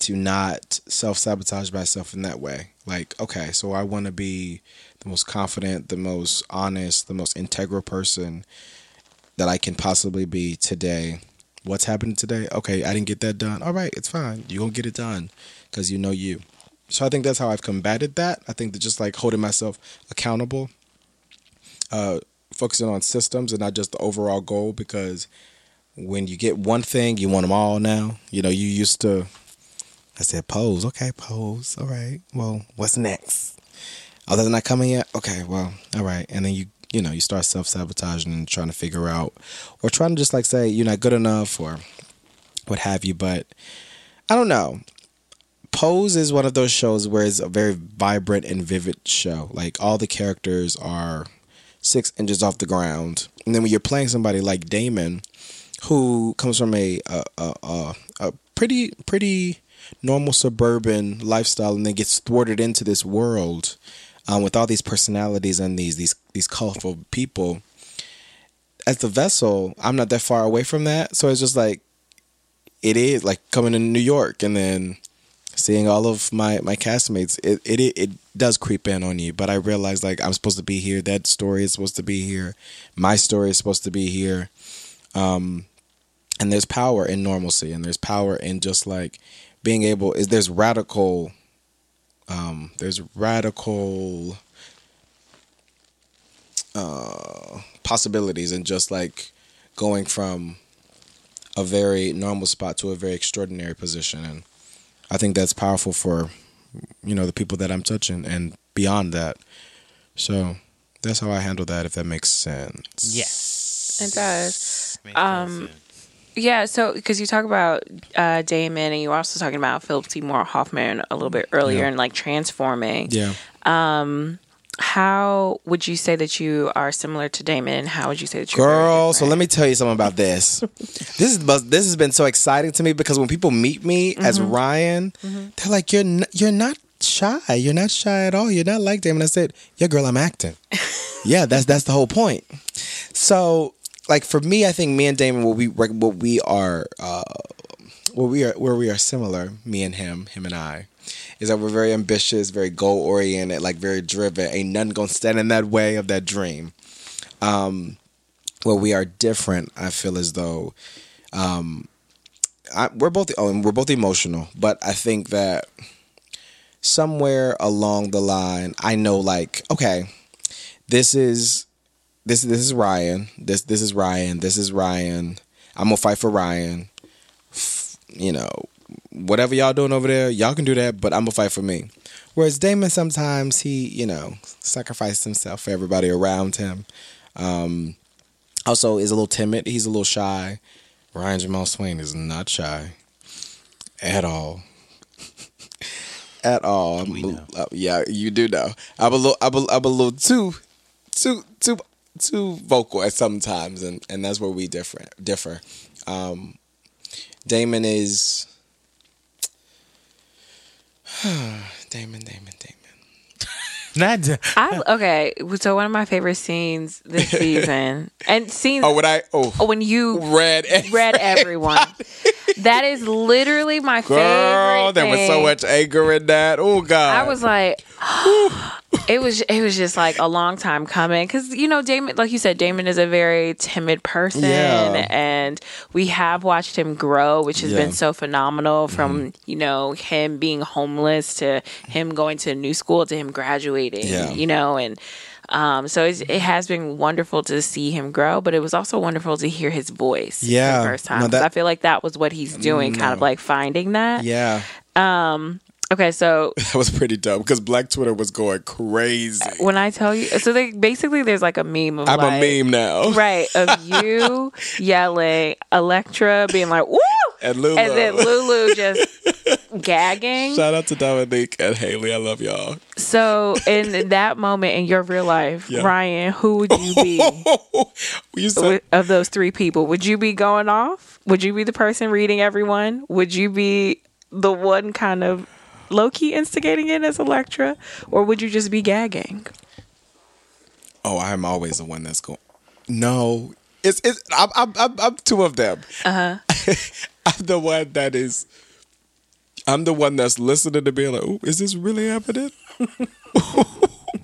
to not self-sabotage myself in that way. Like okay so I want to be the most confident the most honest the most integral person that I can possibly be today. What's happening today? Okay, I didn't get that done. All right, it's fine. You're going to get it done because you know you. So I think that's how I've combated that. I think that just like holding myself accountable, uh, focusing on systems and not just the overall goal because when you get one thing, you want them all now. You know, you used to, I said, pose. Okay, pose. All right. Well, what's next? Oh, that's not coming yet? Okay, well, all right. And then you you know, you start self sabotaging and trying to figure out, or trying to just like say you're not good enough or what have you. But I don't know. Pose is one of those shows where it's a very vibrant and vivid show. Like all the characters are six inches off the ground, and then when you're playing somebody like Damon, who comes from a a a, a, a pretty pretty normal suburban lifestyle, and then gets thwarted into this world um, with all these personalities and these these these colorful people. As the vessel, I'm not that far away from that, so it's just like it is like coming to New York and then seeing all of my my castmates. It it it does creep in on you, but I realize like I'm supposed to be here. That story is supposed to be here. My story is supposed to be here. Um, and there's power in normalcy, and there's power in just like being able. Is there's radical um, there's radical uh, possibilities and just like going from a very normal spot to a very extraordinary position and i think that's powerful for you know the people that i'm touching and beyond that so that's how i handle that if that makes sense Yes. It does. Makes Um, sense. Yeah, so because you talk about uh, Damon and you were also talking about Philip Seymour Hoffman a little bit earlier Yeah. and like transforming. yeah Um, How would you say that you are similar to Damon? And how would you say that you're Girl, so let me tell you something about this. this is this has been so exciting to me because when people meet me as Mm-hmm. Ryan, they're like, "You're n- you're not shy. You're not shy at all. You're not like Damon." I said, "Yeah, girl, I'm acting." yeah, that's that's the whole point. So, like for me, I think me and Damon, what we what we are, uh, where we are where we are similar, me and him, him and I, is that we're very ambitious, very goal oriented, like very driven. Ain't nothing gonna stand in that way of that dream where we are different, I feel as though um, I, we're both oh, we're both emotional, but I think that somewhere along the line, I know like okay, this is this this is Ryan, this this is Ryan, this is Ryan. I'm gonna fight for Ryan. F- You know, whatever y'all doing over there, y'all can do that, but I'm gonna fight for me. Whereas Damon, sometimes he, you know, sacrificed himself for everybody around him. Um, also, is a little timid. He's a little shy. Ryan Jamaal Swain is not shy at all. at all. Uh, yeah, you do know. I'm a little. I'm a, I'm a little too, too, too, too vocal at sometimes, and and that's where we differ. Differ. Um, Damon is. Damon, Damon, Damon. Not d- I okay. So one of my favorite scenes this season, and scenes Oh, when I oh when you read read everyone. that is literally my Girl, favorite. there was so much anger in that. Oh God. I was like, it was it was just like a long time coming because you know Damon, like you said, Damon is a very timid person, Yeah. and we have watched him grow, which has Yeah. Mm-hmm. been so phenomenal. From you know him being homeless to him going to a new school to him graduating, Yeah. you know, and. Um, so it's, it has been wonderful to see him grow, but it was also wonderful to hear his voice Yeah. for the first time. No, that- I feel like that was what he's doing, kind of like finding that. Yeah. Okay, so That was pretty dumb because Black Twitter was going crazy. Uh, when I tell you, so they basically there's like a meme of I'm like, a meme now. right of you yelling, Elektra being like woo, And Lulu. and then Lulu just gagging. Shout out to Dominique and Hailie. I love y'all. So in that moment in your real life, Yeah. Ryan, who would you be you said of those three people? Would you be going off? Would you be the person reading everyone? Would you be the one kind of low key instigating it as Elektra, or would you just be gagging? Oh, I'm always the one that's going. No, it's it's. I'm I'm I'm, I'm two of them. Uh huh. I'm the one that is. I'm the one that's listening to be like, "Oh, is this really happening?"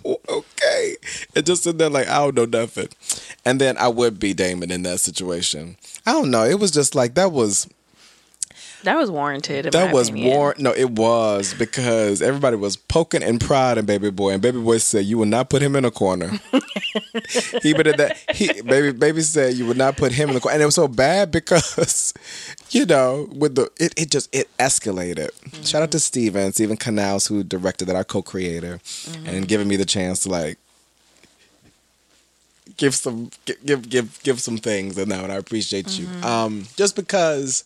okay, and just sitting there like I don't know nothing, and then I would be Damon in that situation. I don't know. It was just like that was That was warranted. that was opinion. war. No, it was because everybody was poking and prodding Baby Boy, and Baby Boy said, "You will not put him in a corner." he but that he baby baby said you would not put him in the corner, and it was so bad because you know with the it, it just it escalated. Shout out to mm-hmm. Steven Steven Canals who directed that, our co-creator, mm-hmm. and giving me the chance to like give some give give give some things and that and I appreciate you. Mm-hmm. Um just because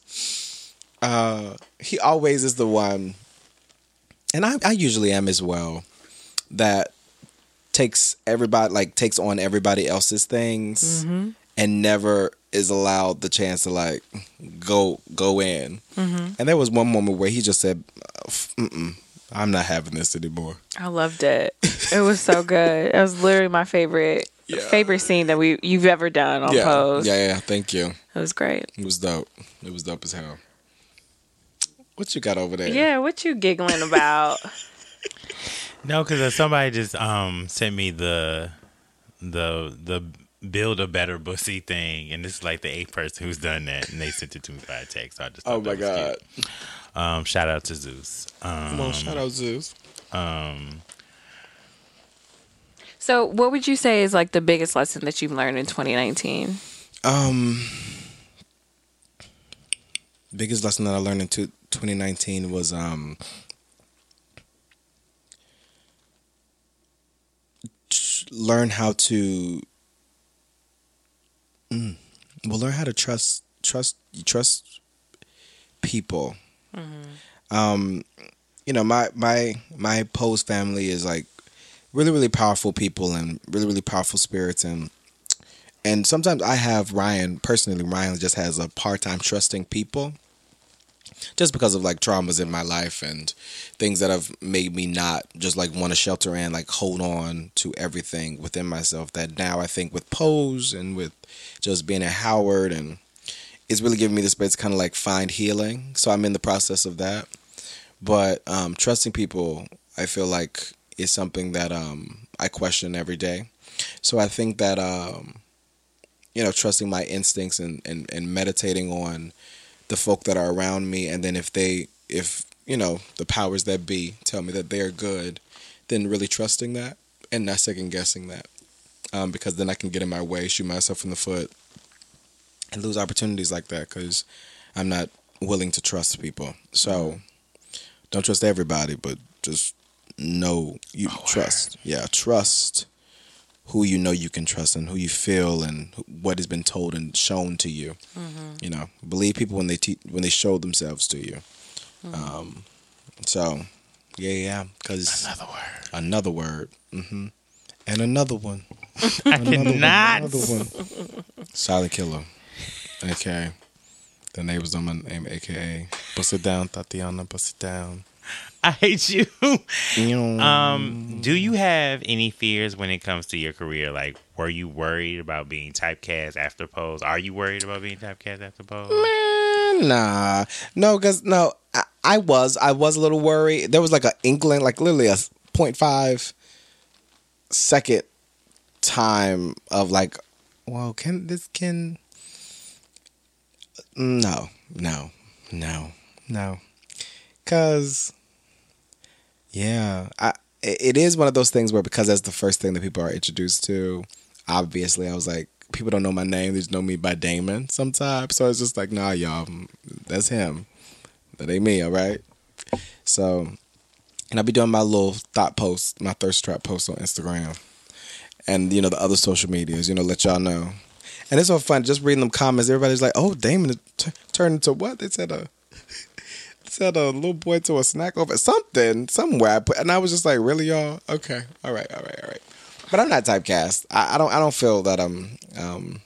uh he always is the one and I, I usually am as well that takes everybody like takes on everybody else's things and never is allowed the chance to like go go in and there was one moment where he just said i'm not having this anymore I loved it. It was so good. It was literally my favorite Yeah. favorite scene that we you've ever done on yeah Pose. yeah yeah thank you It was great. it was dope it was dope as hell what you got over there Yeah, what you giggling about? No, because somebody just um sent me the the the build a better bussy thing, and this is like the eighth person who's done that, and they sent it to me by text. So I just oh my god cute. Um, shout out to Zeus. Um, well shout out zeus um, so, what would you say is like the biggest lesson that you've learned in 2019? Um, biggest lesson that I learned in two, 2019 was um, learn how to. Mm, well, learn how to trust trust trust people. Um, you know, my my my Pose family is like really really powerful people and really really powerful spirits and and sometimes I have Ryan personally. Ryan just has a part-time trusting people, just because of like traumas in my life and things that have made me not just like want to shelter and like hold on to everything within myself. That now I think with Pose and with just being at Howard and it's really giving me the space to kind of like find healing. So I'm in the process of that. But um, trusting people, I feel like is something that um, I question every day. So I think that um, you know, trusting my instincts and, and, and meditating on the folk that are around me. And then if they, if, you know, the powers that be tell me that they are good, then really trusting that and not second guessing that. Um, because then I can get in my way, shoot myself in the foot, and lose opportunities like that because I'm not willing to trust people. So don't trust everybody, but just know you trust. Yeah, trust who you know you can trust and who you feel and what has been told and shown to you. You know, believe people when they te- when they show themselves to you. Um, so, yeah, yeah, because another word. another word, hmm and another one, I another one, cannot. another one. Silent killer, aka the neighbors on my name, aka bust it down, Tatiana, bust it down. I hate you. Um, Um, do you have any fears when it comes to your career? Like, were you worried about being typecast after Pose? Are you worried about being typecast after Pose? Man, nah, no, cause no, I, I was, I was a little worried. There was like a inkling, like literally a 0.5 second time of like, well, can this can? No, no, no, no, cause yeah, I. It is one of those things where because that's the first thing that people are introduced to. Obviously, I was like, people don't know my name; they just know me by Damon sometimes. So it's just like, nah, y'all, mm, that's him. That ain't me, all right. So and I'll be doing my little thought post, my thirst trap post on Instagram, and you know the other social medias. You know, let y'all know. And it's so fun just reading them comments. Everybody's like, "Oh, Damon t- turned into what?" They said a said a little boy to a snack over something somewhere. And I was just like, "Really, y'all? Okay, all right, all right, all right." But I'm not typecast. I, I don't. I don't feel that I'm um,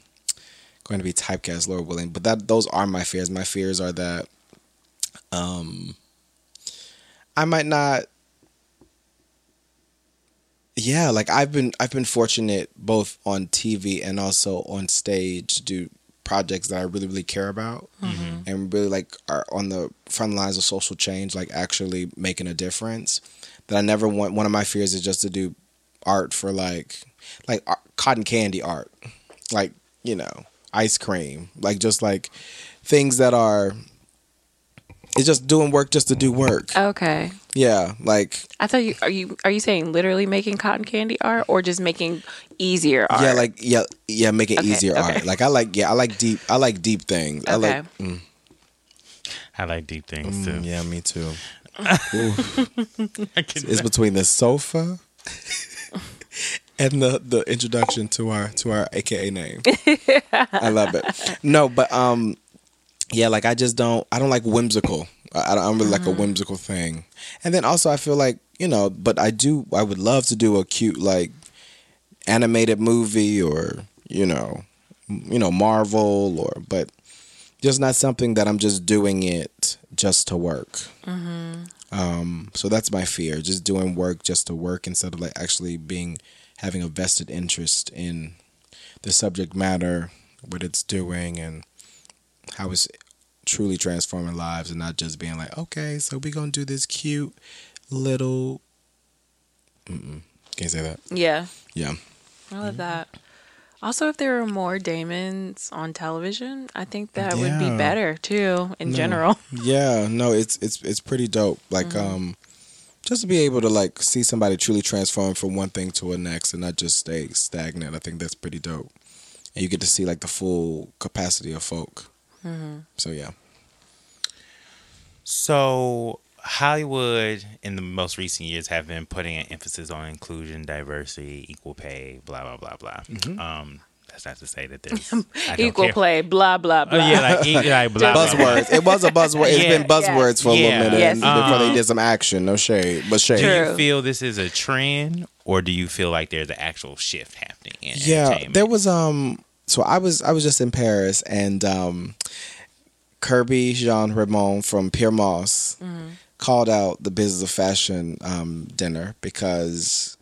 going to be typecast, Lord willing. But that those are my fears. My fears are that um, I might not yeah like i've been i've been fortunate both on tv and also on stage do projects that i really really care about mm-hmm. and really like are on the front lines of social change like actually making a difference that i never want one of my fears is just to do art for like like art, cotton candy art like you know ice cream like just like things that are it's just doing work just to do work Okay. yeah like I thought you are you are you saying literally making cotton candy art or just making easier art? Yeah, like yeah, yeah, make it Okay, easier okay. art. Like I like yeah, I like deep. I like deep things. I Okay. like mm, I like deep things too. mm, yeah, me too. It's between the sofa and the the introduction to our to our AKA name. I love it. No, but um, yeah, like I just don't. I don't like whimsical. I, don't, I'm like a whimsical thing. And then also, I feel like you know, but I do. I would love to do a cute like animated movie or you know, you know Marvel or but just not something that I'm just doing it just to work. Um, so that's my fear, just doing work just to work instead of like actually being having a vested interest in the subject matter, what it's doing, and how it's truly transforming lives, and not just being like, okay, so we're gonna do this cute little. Mm-mm. Can't say that. Yeah. Yeah. I love that. Also, if there were more Damons on television, I think that would be better too in No. general. Yeah, no, it's it's it's pretty dope. Like um just to be able to like see somebody truly transform from one thing to a next and not just stay stagnant. I think that's pretty dope. And you get to see like the full capacity of folk. So yeah. So Hollywood in the most recent years have been putting an emphasis on inclusion, diversity, equal pay, blah blah blah blah. Mm-hmm. Um, that's not to say that there's Equal care. play, blah blah Oh blah. yeah, like, e- like blah, blah, blah. Buzzwords. It was a buzzword. It's Yeah. been buzzwords for a Yeah. little minute Yes. before they did some action. No shade, but shade. Do you feel this is a trend, or do you feel like there's an actual shift happening in yeah there was um so i was i was just in paris and um Kerby Jean-Raymond from Pyer Moss called out the business of fashion um dinner because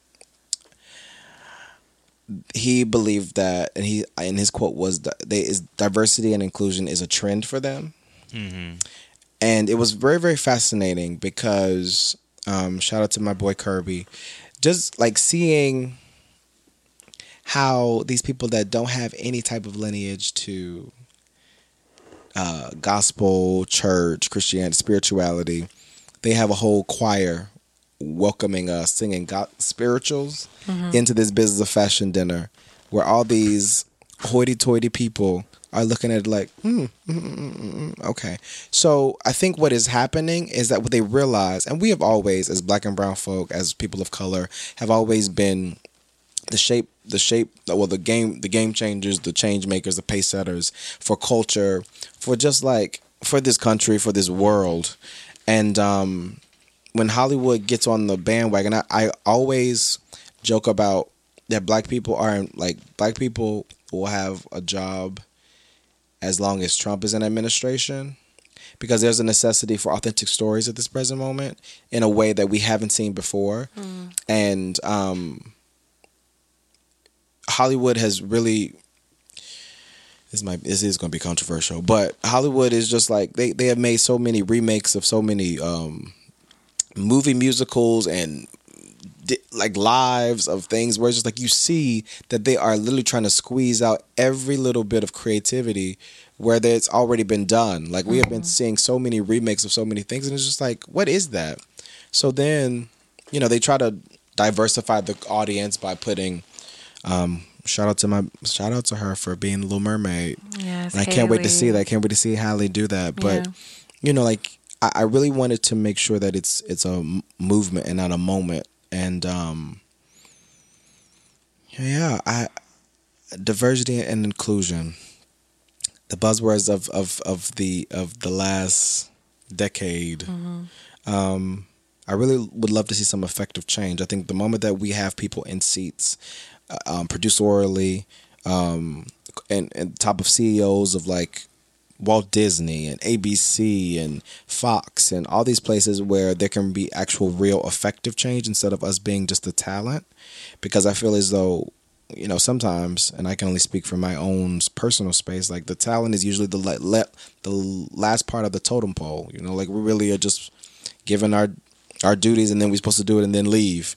he believed that and he and his quote was they is diversity and inclusion is a trend for them. Mhm. and it was very very fascinating because um, shout out to my boy Kerby, just like seeing how these people that don't have any type of lineage to uh, gospel, church, Christianity, spirituality, they have a whole choir welcoming us, singing go- spirituals into this business of fashion dinner, where all these hoity-toity people are looking at it like, hmm, mm, mm, mm, mm, okay. So I think what is happening is that what they realize, and we have always, as black and brown folk, as people of color, have always been the shape the shape well the game the game changers the change makers the pace setters for culture for just like for this country for this world. And um when hollywood gets on the bandwagon i, I always joke about that black people aren't like black people will have a job as long as trump is in administration because there's a necessity for authentic stories at this present moment in a way that we haven't seen before. And um Hollywood has really this might this is going to be controversial, but Hollywood is just like they they have made so many remakes of so many um movie musicals and di- like lives of things where it's just like you see that they are literally trying to squeeze out every little bit of creativity where it's already been done. Like we have been seeing so many remakes of so many things and it's just like what is that? So then, you know, they try to diversify the audience by putting um, shout out to my shout out to her for being Little Mermaid. Yes, And I can't wait to see that. I can't wait to see Halle do that. But Yeah. you know, like I, I really wanted to make sure that it's it's a movement and not a moment. And um, yeah, I diversity and inclusion, the buzzwords of of of the of the last decade. Um, I really would love to see some effective change. I think the moment that we have people in seats, um, producerially, um, and, and top of CEOs of like Walt Disney and ABC and Fox and all these places where there can be actual real effective change instead of us being just the talent. Because I feel as though, you know, sometimes, and I can only speak from my own personal space, like the talent is usually the le- le- the last part of the totem pole. You know, like we really are just given our our duties and then we're supposed to do it and then leave.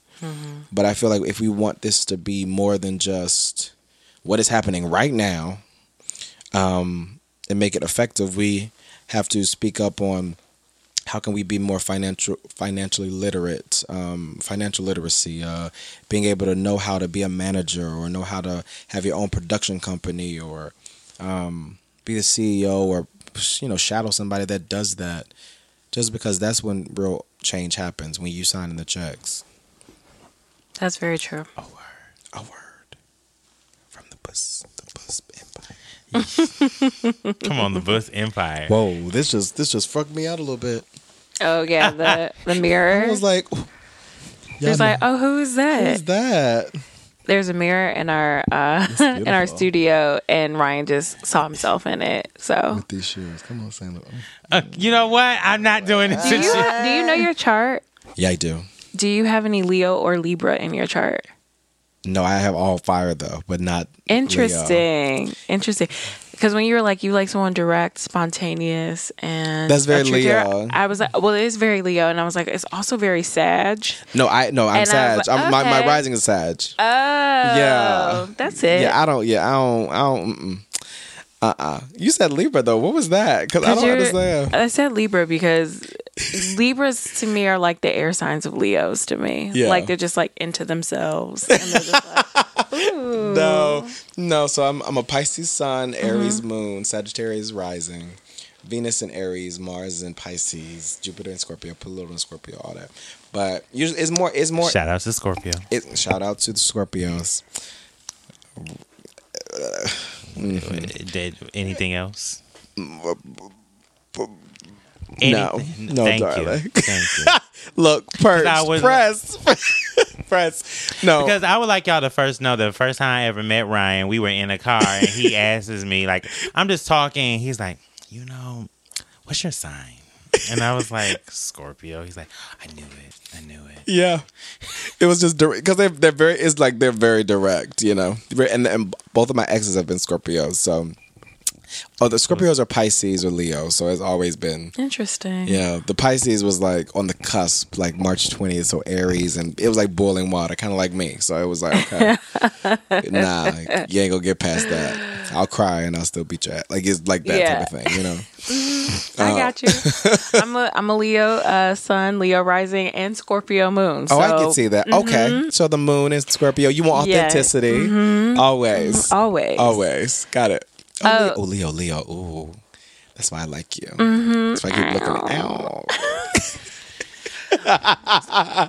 But I feel like if we want this to be more than just what is happening right now, um, and make it effective, we have to speak up on how can we be more financial financially literate, um, financial literacy, uh, being able to know how to be a manager or know how to have your own production company or um, be the CEO or you know shadow somebody that does that. Just because that's when real change happens when you sign in the checks. That's very true. A word, a word from the bus, the bus empire. Come on, the Bus Empire. Whoa, this just this just fucked me out a little bit. Oh yeah, the the mirror. I was like, There's like, oh, who is that? who's that? There's a mirror in our uh, in our studio, and Ryan just saw himself in it. So, With these shoes, come on, Sandra. Uh, you know what? I'm not doing this. do you do you know your chart? Yeah, I do. Do you have any Leo or Libra in your chart? No, I have all fire though, but not Leo. Interesting, interesting. Because when you were like, you like someone direct, spontaneous, and That's very Leo. I was like, well, it is very Leo, and I was like, it's also very Sag. No, I no, I'm And Sag. like, I'm, my my rising is Sag. Oh, Yeah. that's it. yeah, I don't. Yeah, I don't. I don't. Mm-mm. Uh-uh. You said Libra though. What was that? Because I don't understand. I said Libra because Libras to me are like the air signs of Leos to me. Yeah. Like they're just like into themselves. And they're just like, ooh. No, no. So I'm I'm a Pisces Sun, Mm-hmm. Aries Moon, Sagittarius Rising, Venus in Aries, Mars in Pisces, Jupiter in Scorpio, Pluto in Scorpio, all that. But usually it's more. It's more. Shout out to Scorpio. It, shout out to the Scorpios. Mm-hmm. Did anything else? No, Anything? no, Thank darling. you. Thank you. Look, was- press, press. No, Because I would like y'all to first know the first time I ever met Ryan, we were in a car and he asks me, like, I'm just talking. He's like, you know, what's your sign? And I was like, Scorpio. He's like, I knew it. I knew it. Yeah, it was just direct because they're they're very. It's like they're very direct, you know. And, and both of my exes have been Scorpios, so. Oh, the Scorpios are Pisces or Leo, so it's always been. Interesting. Yeah, the Pisces was like on the cusp, like March 20th, so Aries, and it was like boiling water, kind of like me. So it was like, okay, nah, you ain't gonna get past that. I'll cry and I'll still beat you. At. Like it's like that Yeah. type of thing, you know. Mm-hmm. Uh, I got you. I'm a I'm a Leo uh, Sun, Leo Rising, and Scorpio Moon. Oh, I can see that. Mm-hmm. Okay, so the moon is Scorpio. You want Yeah. authenticity, mm-hmm. always, Always. always. Got it. Oh, Oh. Leo, oh, Leo, Leo. Ooh, that's why I like you. That's why I keep looking at. Ow.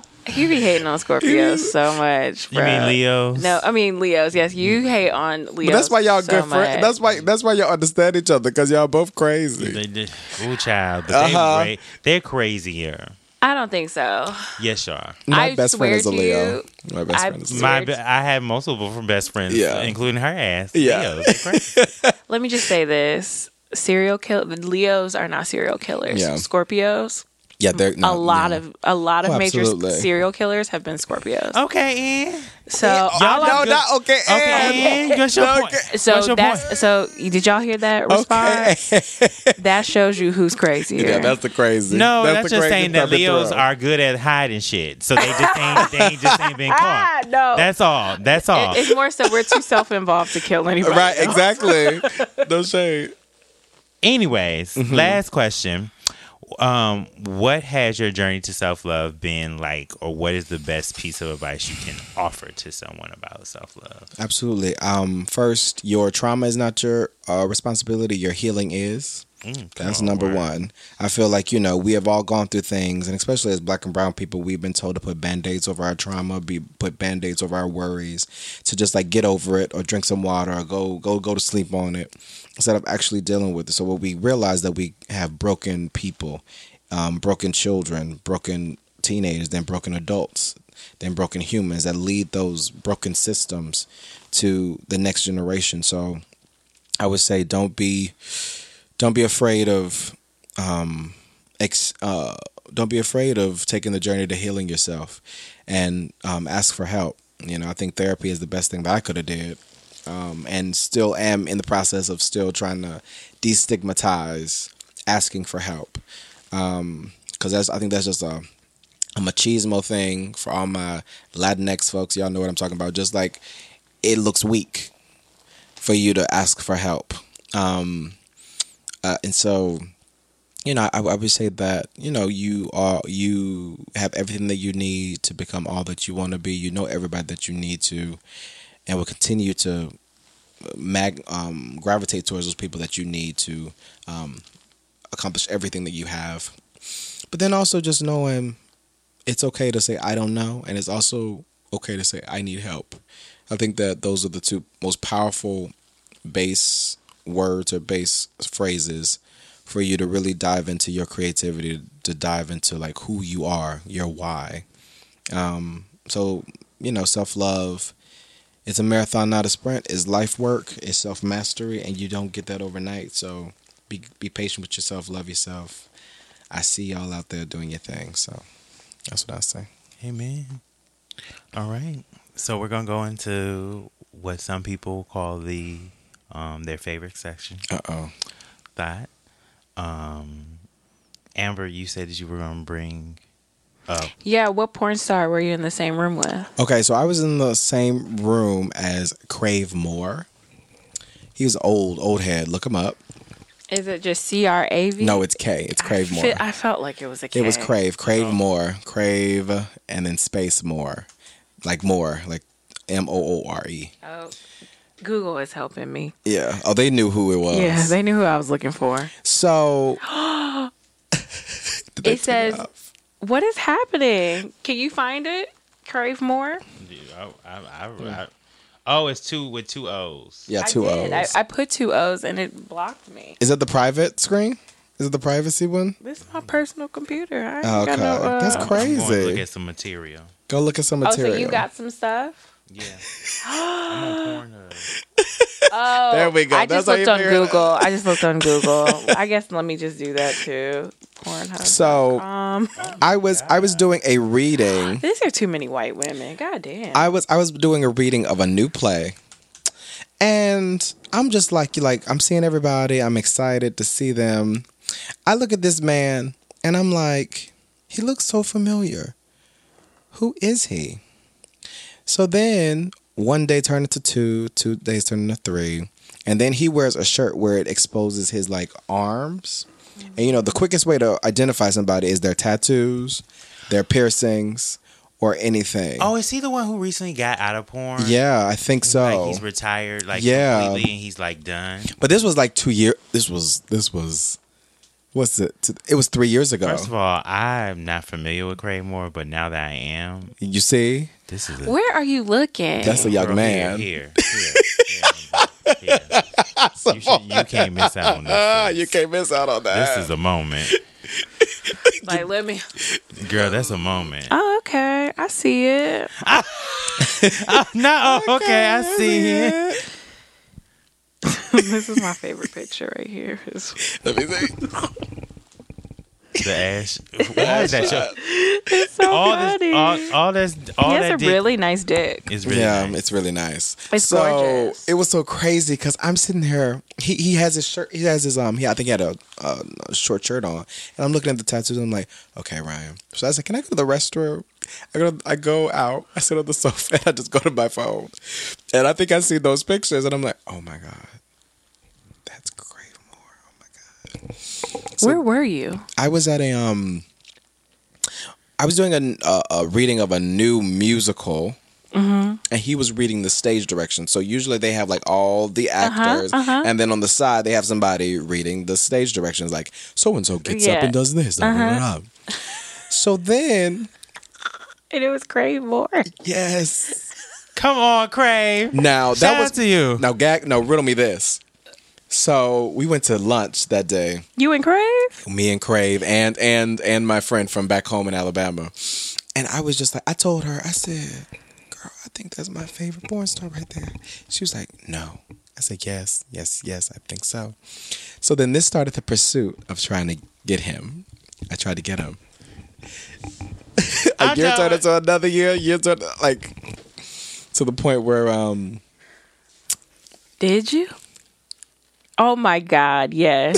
You be hating on Scorpios so much. You mean bruh. Leos? No, I mean Leos. Yes, you hate on Leos. But that's why y'all so good friends. That's why. That's why y'all understand each other because y'all both crazy. They did. Ooh, child. But Uh-huh. they, they're crazier. I don't think so. Yes, y'all. My I best friend is a Leo. you, My best I friend is a Leo. My, be- I have multiple from best friends, Yeah. including her ass. Yeah. Leos. Let me just say this: serial kill. Leos are not serial killers. Yeah. Scorpios. Yeah, they're a lot no. of a lot of Oh, major absolutely. serial killers have been Scorpios. okay, Ann. So Oh, Y'all no, are good- not okay. Okay, and- Ann. Your No, point? okay. so your that's point? so. Did y'all hear that Okay. response? That shows you who's crazy. yeah, that's the crazy. No, that's, the just saying that type of Leos throw. are good at hiding shit. So they just ain't, they ain't just ain't been caught. Ah, no. That's all. That's all. It- it's more so we're too self-involved to kill anybody. right. else. Exactly. no shade. Anyways, Mm-hmm. last question. Um, what has your journey to self love been like, or what is the best piece of advice you can offer to someone about self love? Absolutely. Um, first, your trauma is not your uh, responsibility. Your healing is. Mm, That's on, number word. one. I feel like, you know, we have all gone through things, and especially as black and brown people, we've been told to put band aids over our trauma, be put band aids over our worries, to just like get over it or drink some water or go go go to sleep on it instead of actually dealing with it. So what we realize that we have broken people, um, broken children, broken teenagers, then broken adults, then broken humans that lead those broken systems to the next generation. So I would say don't be don't be afraid of um ex, uh don't be afraid of taking the journey to healing yourself and um ask for help you know i think therapy is the best thing that i could have did um and still am in the process of still trying to destigmatize asking for help. Um because that's i think that's just a a machismo thing for all my latinx folks. Y'all know what i'm talking about. Just like it looks weak for you to ask for help. Um uh, and so you know I, I would say that you know you are you have everything that you need to become all that you want to be. You know everybody that you need to and will continue to mag um, gravitate towards those people that you need to um, accomplish everything that you have. But then also just knowing it's okay to say i don't know and it's also okay to say i need help. I think that those are the two most powerful base words or base phrases for you to really dive into your creativity to dive into like who you are your why. Um so you know self-love it's a marathon not a sprint it's life work it's self-mastery and you don't get that overnight so be be patient with yourself love yourself i see y'all out there doing your thing so that's what i say Amen. All right. So we're gonna go into what some people call the um their favorite section. uh-oh That. Um Amber, you said that you were gonna bring up Yeah, what porn star were you in the same room with? Okay, so I was in the same room as Krave Moore. He was old, old head. Look him up. Is it just C R A V? No, it's K. It's Krave I Moore. fe- I felt like it was a K. It was Krave, Krave oh. Moore, Krave, and then Space Moore, like Moore, like M O O R E. Oh, Google is helping me. Yeah. Oh, they knew who it was. Yeah, they knew who I was looking for. So. It says, off? "What is happening? Can you find it? Krave Moore." oh, I, I, I, oh, it's two with two O's. Yeah, two. I, O's. I put two O's and it blocked me. Is it the private screen? Is it the privacy one? This is my personal computer. I ain't Okay, got no. Uh... that's I'm going to crazy. look at some material. Go look at some material. Oh, material. so you got some stuff? Yeah. I'm on Pornhub. Oh, There we go. I That's just how looked you on figure it out. Google. I just looked on Google. I guess let me just do that too. Pornhub. So um, I was I was doing a reading. these are too many white women. God damn. I was I was doing a reading of a new play, and I'm just like you like I'm seeing everybody. I'm excited to see them. I look at this man and I'm like, he looks so familiar. Who is he? So then one day turned into two, two days turned into three, and then he wears a shirt where it exposes his like arms. Mm-hmm. And you know the quickest way to identify somebody is their tattoos, their piercings, or anything. Oh, is he the one who recently got out of porn? Yeah, I think so. Like he's retired, like Yeah. completely, and he's like done. but this was like two years. This was this was what's it? It was three years ago. First of all, I'm not familiar with Craig Moore, but now that I am, you see, this is a Where are you looking? that's a young Girl, man. Here, here, here, here, here. You, should, you can't miss out on this. Ah, you can't miss out on that. This is a moment, like, let me. girl. That's a moment. Oh, okay. I see it. no, okay, I see it. this is my favorite picture right here. Let me see. The ash. Why is that your, it's so all funny. this? All, all this? All he has that a dick really nice dick. is really yeah, nice. it's really nice. It's so gorgeous. it was so crazy because I'm sitting here. He he has his shirt. He has his um. He I think he had a, a, a short shirt on, and I'm looking at the tattoos. And I'm like, okay, Ryan. So I said, can I go to the restroom? I go. I go out. I sit on the sofa. and I just go to my phone, and I think I see those pictures, and I'm like, oh my god, that's Krave Moore. Oh my god. So- Where were you? I was at a um. I was doing a, a, a reading of a new musical and he was reading the stage directions. So usually they have like all the actors, uh-huh. and then on the side they have somebody reading the stage directions, like so and so gets up and does this. da. So then, And it was Krave Moore. yes. Come on, Krave. Now that Shout was to you. Now, gag. No, riddle me this. So we went to lunch that day. You and Krave? me and Krave and and and my friend from back home in Alabama. And I was just like I told her, I said, Girl, I think that's my favorite porn star right there. She was like, No. I said, Yes, yes, yes, I think so. So then this started the pursuit of trying to get him. I tried to get him. a I year know turned it. into another year, year turned like to the point where um Did you? Oh my God, yes.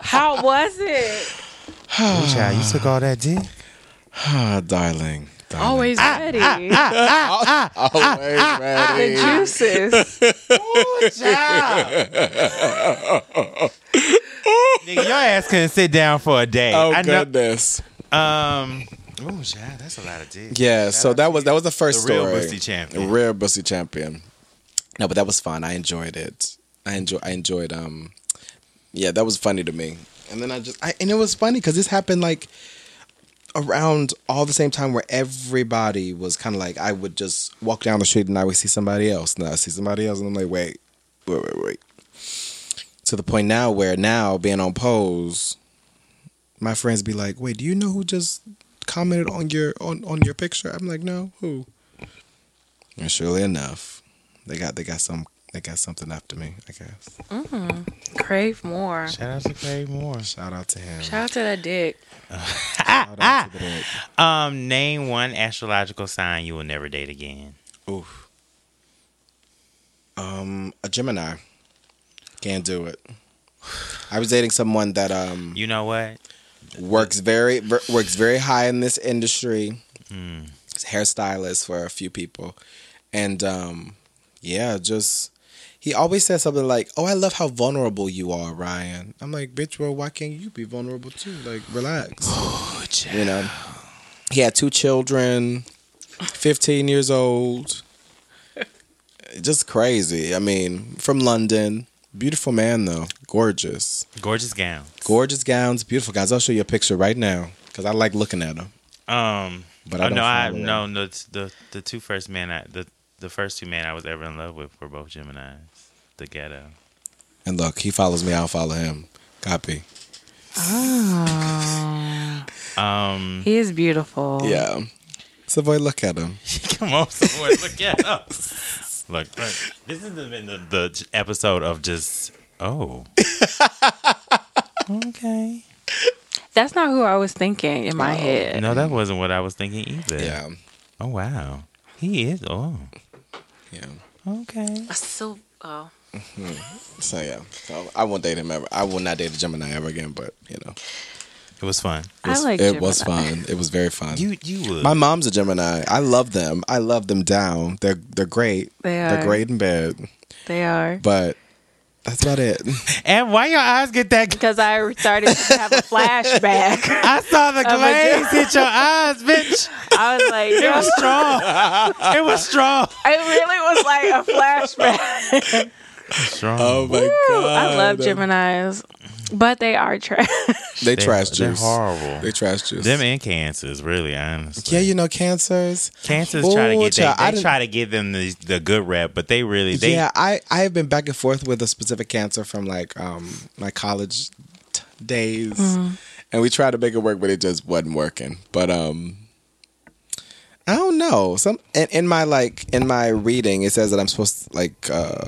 How was it? Ooh, child, you took all that dick. ah darling. darling. Always ready. always ready. the ready. juices. Nigga, your ass couldn't sit down for a day. Oh I know. goodness. Um. Oh, child, that's a lot of dick. Yeah, so that was that was the first The real story. Bussy champion. The real Bussy champion. No, but that was fun. I enjoyed it. I enjoy. I enjoyed. Um, yeah, that was funny to me. And then I just, I, and it was funny because this happened like around all the same time where everybody was kind of like I would just walk down the street and I would see somebody else, and I see somebody else, and I'm like, wait, wait, wait, wait. To the point now where now being on pose, my friends be like, wait, do you know who just commented on your on on your picture? I'm like, no, who? And surely enough, they got they got some they got something after me. I guess. Krave Moore. Shout out to Krave Moore. Shout out to him. Shout out to that dick. Shout out to the dick. Um, name one astrological sign you will never date again. Oof. Um, a Gemini. Can't do it. I was dating someone that um You know what? works very ver- works very high in this industry. Hmm. Hairstylist for a few people, and um, yeah, just he always says something like, "Oh, I love how vulnerable you are, Ryan." I'm like, "Bitch, well, why can't you be vulnerable too? Like, relax." you know, he had two children, 15 years old. Just crazy. I mean, from London. Beautiful man though, gorgeous, Gorgeous gown. gorgeous gowns, beautiful guys. I'll show you a picture right now because I like looking at them. Um, But I oh, no, I no, no. The the two first men, I, the the first two men I was ever in love with were both Gemini's. The ghetto. And look, he follows me. I'll follow him. Copy. Um, He is beautiful. Yeah. So boy, look at him. come on, someone look at us. Look, look, this has been the, the episode of just oh. okay. That's not who I was thinking in my head. No, that wasn't what I was thinking either. Yeah. Oh wow, he is. Oh, Yeah. okay. So, oh. Uh, mm-hmm. So yeah. So I won't date him ever. I will not date a Gemini ever again. But you know, It was fun. it I was, like it was fun. It was very fun. You you would. My mom's a Gemini. I love them. I love them down. They're they're great. They are. They're are. great in bed. They are. But that's about it. and why your eyes get that? Because I started to have a flashback. I saw the a glaze hit your eyes, bitch. I was like, It was strong. It was strong. it really was like a flashback. Strong. oh my god. I love Geminis, but they are trash. They They- trash they're horrible. They trash juice. Them and cancers, really, honestly. yeah, you know cancers. Cancers try to get child, I they try to give them the, the good rep, but they really they yeah, I I have been back and forth with a specific cancer from like um my college t- days, and we tried to make it work, but it just wasn't working. But um, I don't know. Some in, in my like in my reading, it says that I'm supposed to like uh,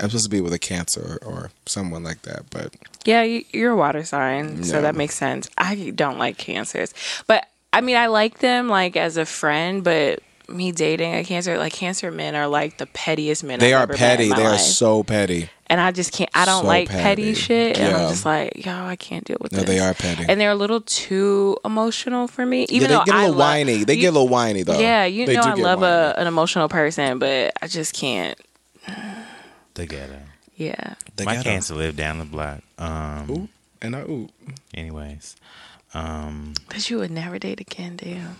I'm supposed to be with a cancer or someone like that. But yeah, you, you're a water sign, so Yeah. that makes sense. I don't like cancers, but I mean, I like them like as a friend, but. Me dating a cancer, like cancer men are like the pettiest men. they I've are petty. They are so petty. and I just can't. I don't So like petty. petty, shit, and I'm just like, yo, I can't deal with that. No, this. they are petty. and they're a little too emotional for me. Even yeah, though they get a I little love- whiny. They you- get a little whiny though. Yeah, you They know I love a, an emotional person, but I just can't. The ghetto. Yeah, They My got a- cancer lived down the block. Um Ooh, and I ooh. anyways. Um but you would never date again, damn.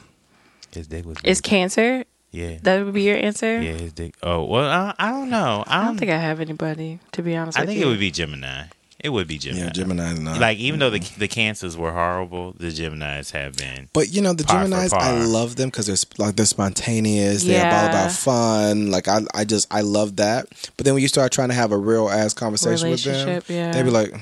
His dick was. Is. Cancer? yeah. That would be your answer? Yeah, his dick. Oh well, I, I don't know. I I don't, don't think I have anybody, to be honest I with think you. it would be Gemini. It would be Gemini. Yeah, Gemini's not. Like even though the mm-hmm. the cancers were horrible, the Geminis have been. But you know the Par for Gemini's, I love them because they're like they're spontaneous. They're all about fun. Like I, I just I love that. But then when you start trying to have a real ass conversation with them, Relationship, yeah. they be like,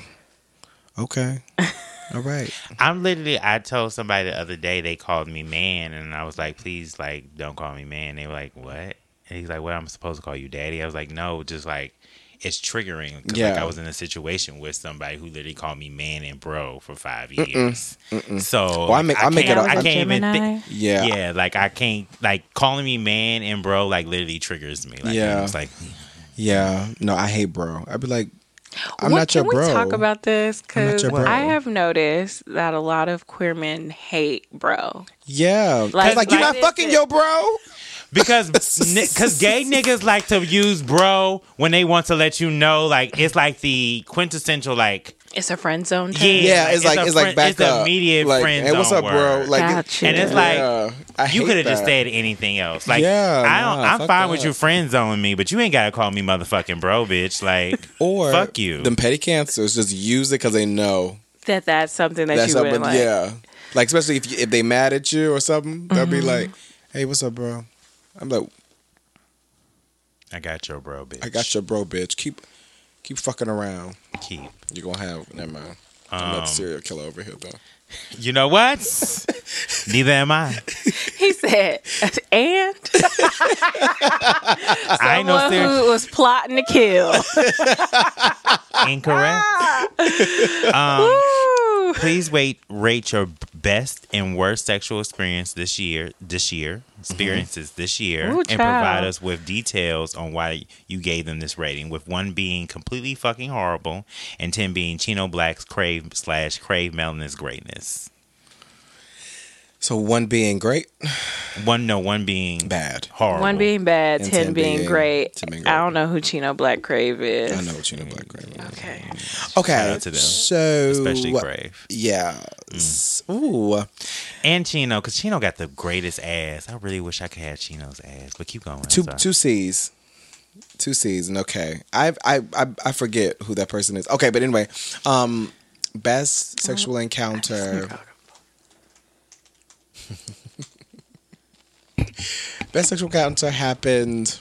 okay, all right. I'm literally. I told somebody the other day they called me man, and I was like, please, like, don't call me man. They were like, what? And he's like, well, I'm supposed to call you daddy. I was like, no, just like. It's triggering because like Yeah. I was in a situation with somebody who literally called me man and bro for five years. So Well, I make- I make it I can't even Gemini? think. Yeah, Yeah, like I can't like calling me man and bro like literally triggers me. Like Yeah. it's like yeah. No, I hate bro. I'd be like, I'm What- not your can bro. we talk about this? Because. I have noticed that a lot of queer men hate bro. yeah, Like- like, you like- not fucking your bro. Because because gay niggas like to use bro when they want to let you know like it's like the quintessential like It's a friend zone. Yeah. Yeah, like, it's like it's it's, like back it's a up. immediate like, friend Hey, what's zone up, bro? word. Like, Gotcha. and it's like yeah, you could have just said anything else. Like Yeah, I don't nah, I'm fuck fine with that. you friend zoning me, but you ain't gotta call me motherfucking bro, bitch. Like or fuck you. Them petty cancers just use it because they know that that's something that that's you would something. like. Yeah, like especially if you, if they mad at you or something, they'll be Mm-hmm. like, "Hey, what's up, bro?" I'm like, I got your bro, bitch. "I got your bro, bitch. Keep keep fucking around. keep. You're gonna have never mind." Another Um, serial killer over here, though. You know what? Neither am I. He said, and I ain't no serial who was plotting to kill. incorrect. Um, Woo. please wait rate your best and worst sexual experience this year this year experiences this year Ooh, and provide us with details on why you gave them this rating with one being completely fucking horrible and 10 being chino black's crave slash crave melanin's greatness So one being great, one no one being bad. horrible One being bad, 10, 10 being, being- great. 10 being I don't know who Chino Black Crave is. I know what you know, Black Crave. Okay. Okay, Shout out to them. so especially crave Yeah. S- Ooh. and chino because chino got the greatest ass i really wish i could have chino's ass but keep going Two sorry. two C's. Two C's and okay. I I I I forget who that person is. Okay, but anyway, um best sexual encounter. best sexual encounter happened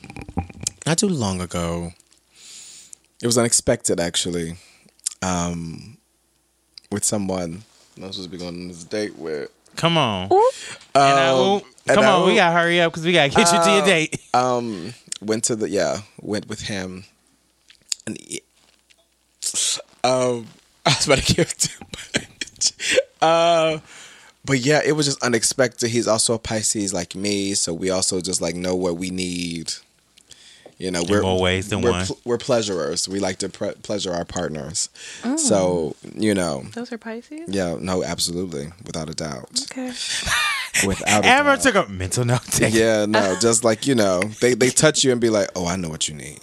not too long ago. It was unexpected actually. Um with someone I was supposed to be going on this date with. come on Ooh. And I- Um, ooh, and come I- on, we gotta hurry up because we gotta get you to your Uh, date. um went to the yeah went with him and he- um i was about to give too much uh but yeah it was just unexpected he's also a pisces like me so we also just like know what we need you know we're more ways than we're, one. pl- we're pleasurers we like to pre- pleasure our partners so you know Those are Pisces? yeah no absolutely without a doubt Okay. without a Amber doubt. took a mental note. Yeah, no, just like you know, they they touch you and be like, "Oh, I know what you need."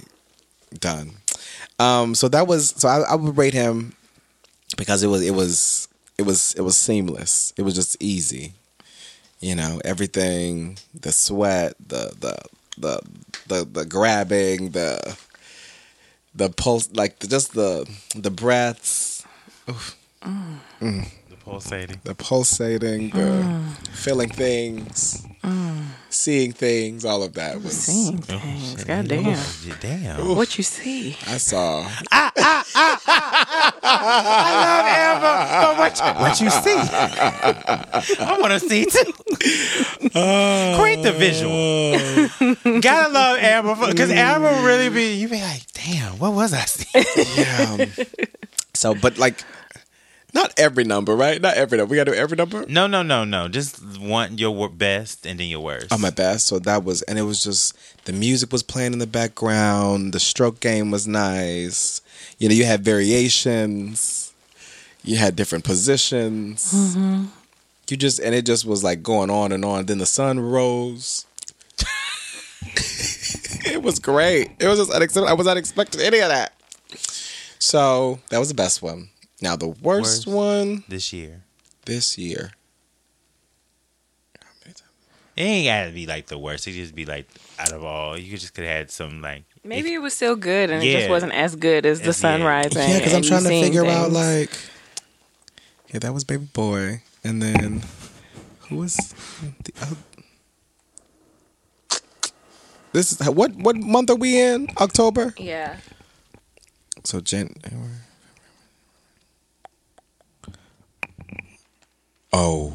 Done. Um, so that was so I, I would rate him because it was it was it was it was seamless. It was just easy. You know, everything, the sweat, the the the the, the grabbing, the the pulse, like just the the breaths, The pulsating. the pulsating, the mm. feeling things, mm. seeing things, all of that was. Seeing Oh, things. Goddamn. Damn. What you see? I saw. Ah, ah, ah, but what, you, what you see? I want to see too. Oh. Create the visual. Gotta love Amber because mm. Amber really be. You be like, damn, what was I seeing? Yeah. so, but like, not every number, right? Not every number. We gotta do every number. No, no, no, no. Just one your best and then your worst. Oh, my best. So that was, and it was just the music was playing in the background. The stroke game was nice. You know, you had variations. You had different positions. Mm-hmm. You just, and it just was like going on and on. Then the sun rose. it was great. It was just unexpected. I was not expecting any of that. So that was the best one. Now the worst Worst. one this year. this year. How many times? It ain't gotta be like the worst. It just be like out of all. You just could have had some like Maybe if- it was still good and it just wasn't as good as the As- sun yeah. rising. Yeah, because I'm trying to seeing figure out like, yeah, that was Baby Boy, and then who was the other? This is what what month are we in? October. Yeah. So Jan. Oh,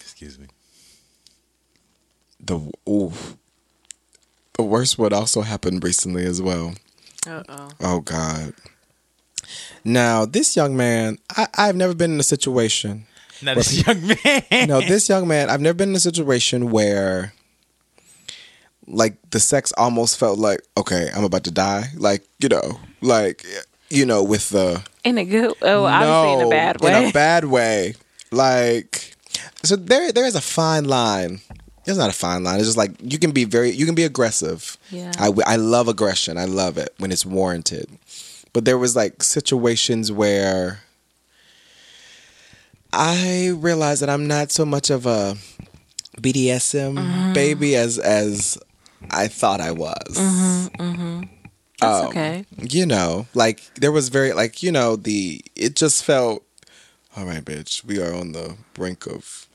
excuse me. the ooh, the worst one also happened recently as well. Uh oh. Oh God. Now this young man, I, I've never been in a situation. Not this young man. No, this young man, I've never been in a situation where, like, the sex almost felt like, okay, I'm about to die. Like, you know, like, you know, with the In a good oh, obviously in a bad way. In a bad way. Like, so there, there is a fine line. It's not a fine line. It's just like you can be very, you can be aggressive. Yeah. I, I love aggression. I love it when it's warranted. But there was like situations where I realized that I'm not so much of a BDSM Mm-hmm. baby as as I thought I was. Mm-hmm, That's um, okay. You know, like there was very like you know the it just felt all right, bitch. We are on the brink of.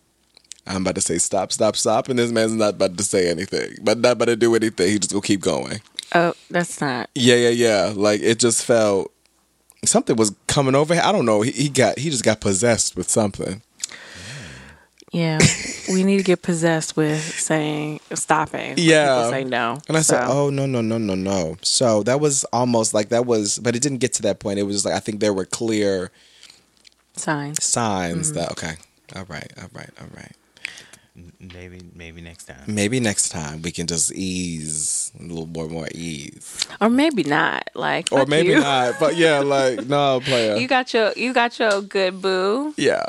I'm about to say stop, stop, stop, and this man's not about to say anything, but not about to do anything. He just gonna keep going. Oh, that's not. Yeah, yeah, yeah. Like it just felt something was coming over. I don't know. He, he got he just got possessed with something. Yeah, we need to get possessed with saying stopping. when Yeah. people say no. And I said, "Oh no, no, no, no, no." So that was almost like that was, but it didn't get to that point. It was like I think there were clear signs." signs Mm-hmm. that okay, all right, all right, all right. maybe maybe next time. Maybe next time we can just ease a little more, more ease, Or maybe not. Like, or maybe you. not. But yeah, like no, player. You got your you got your good boo. yeah,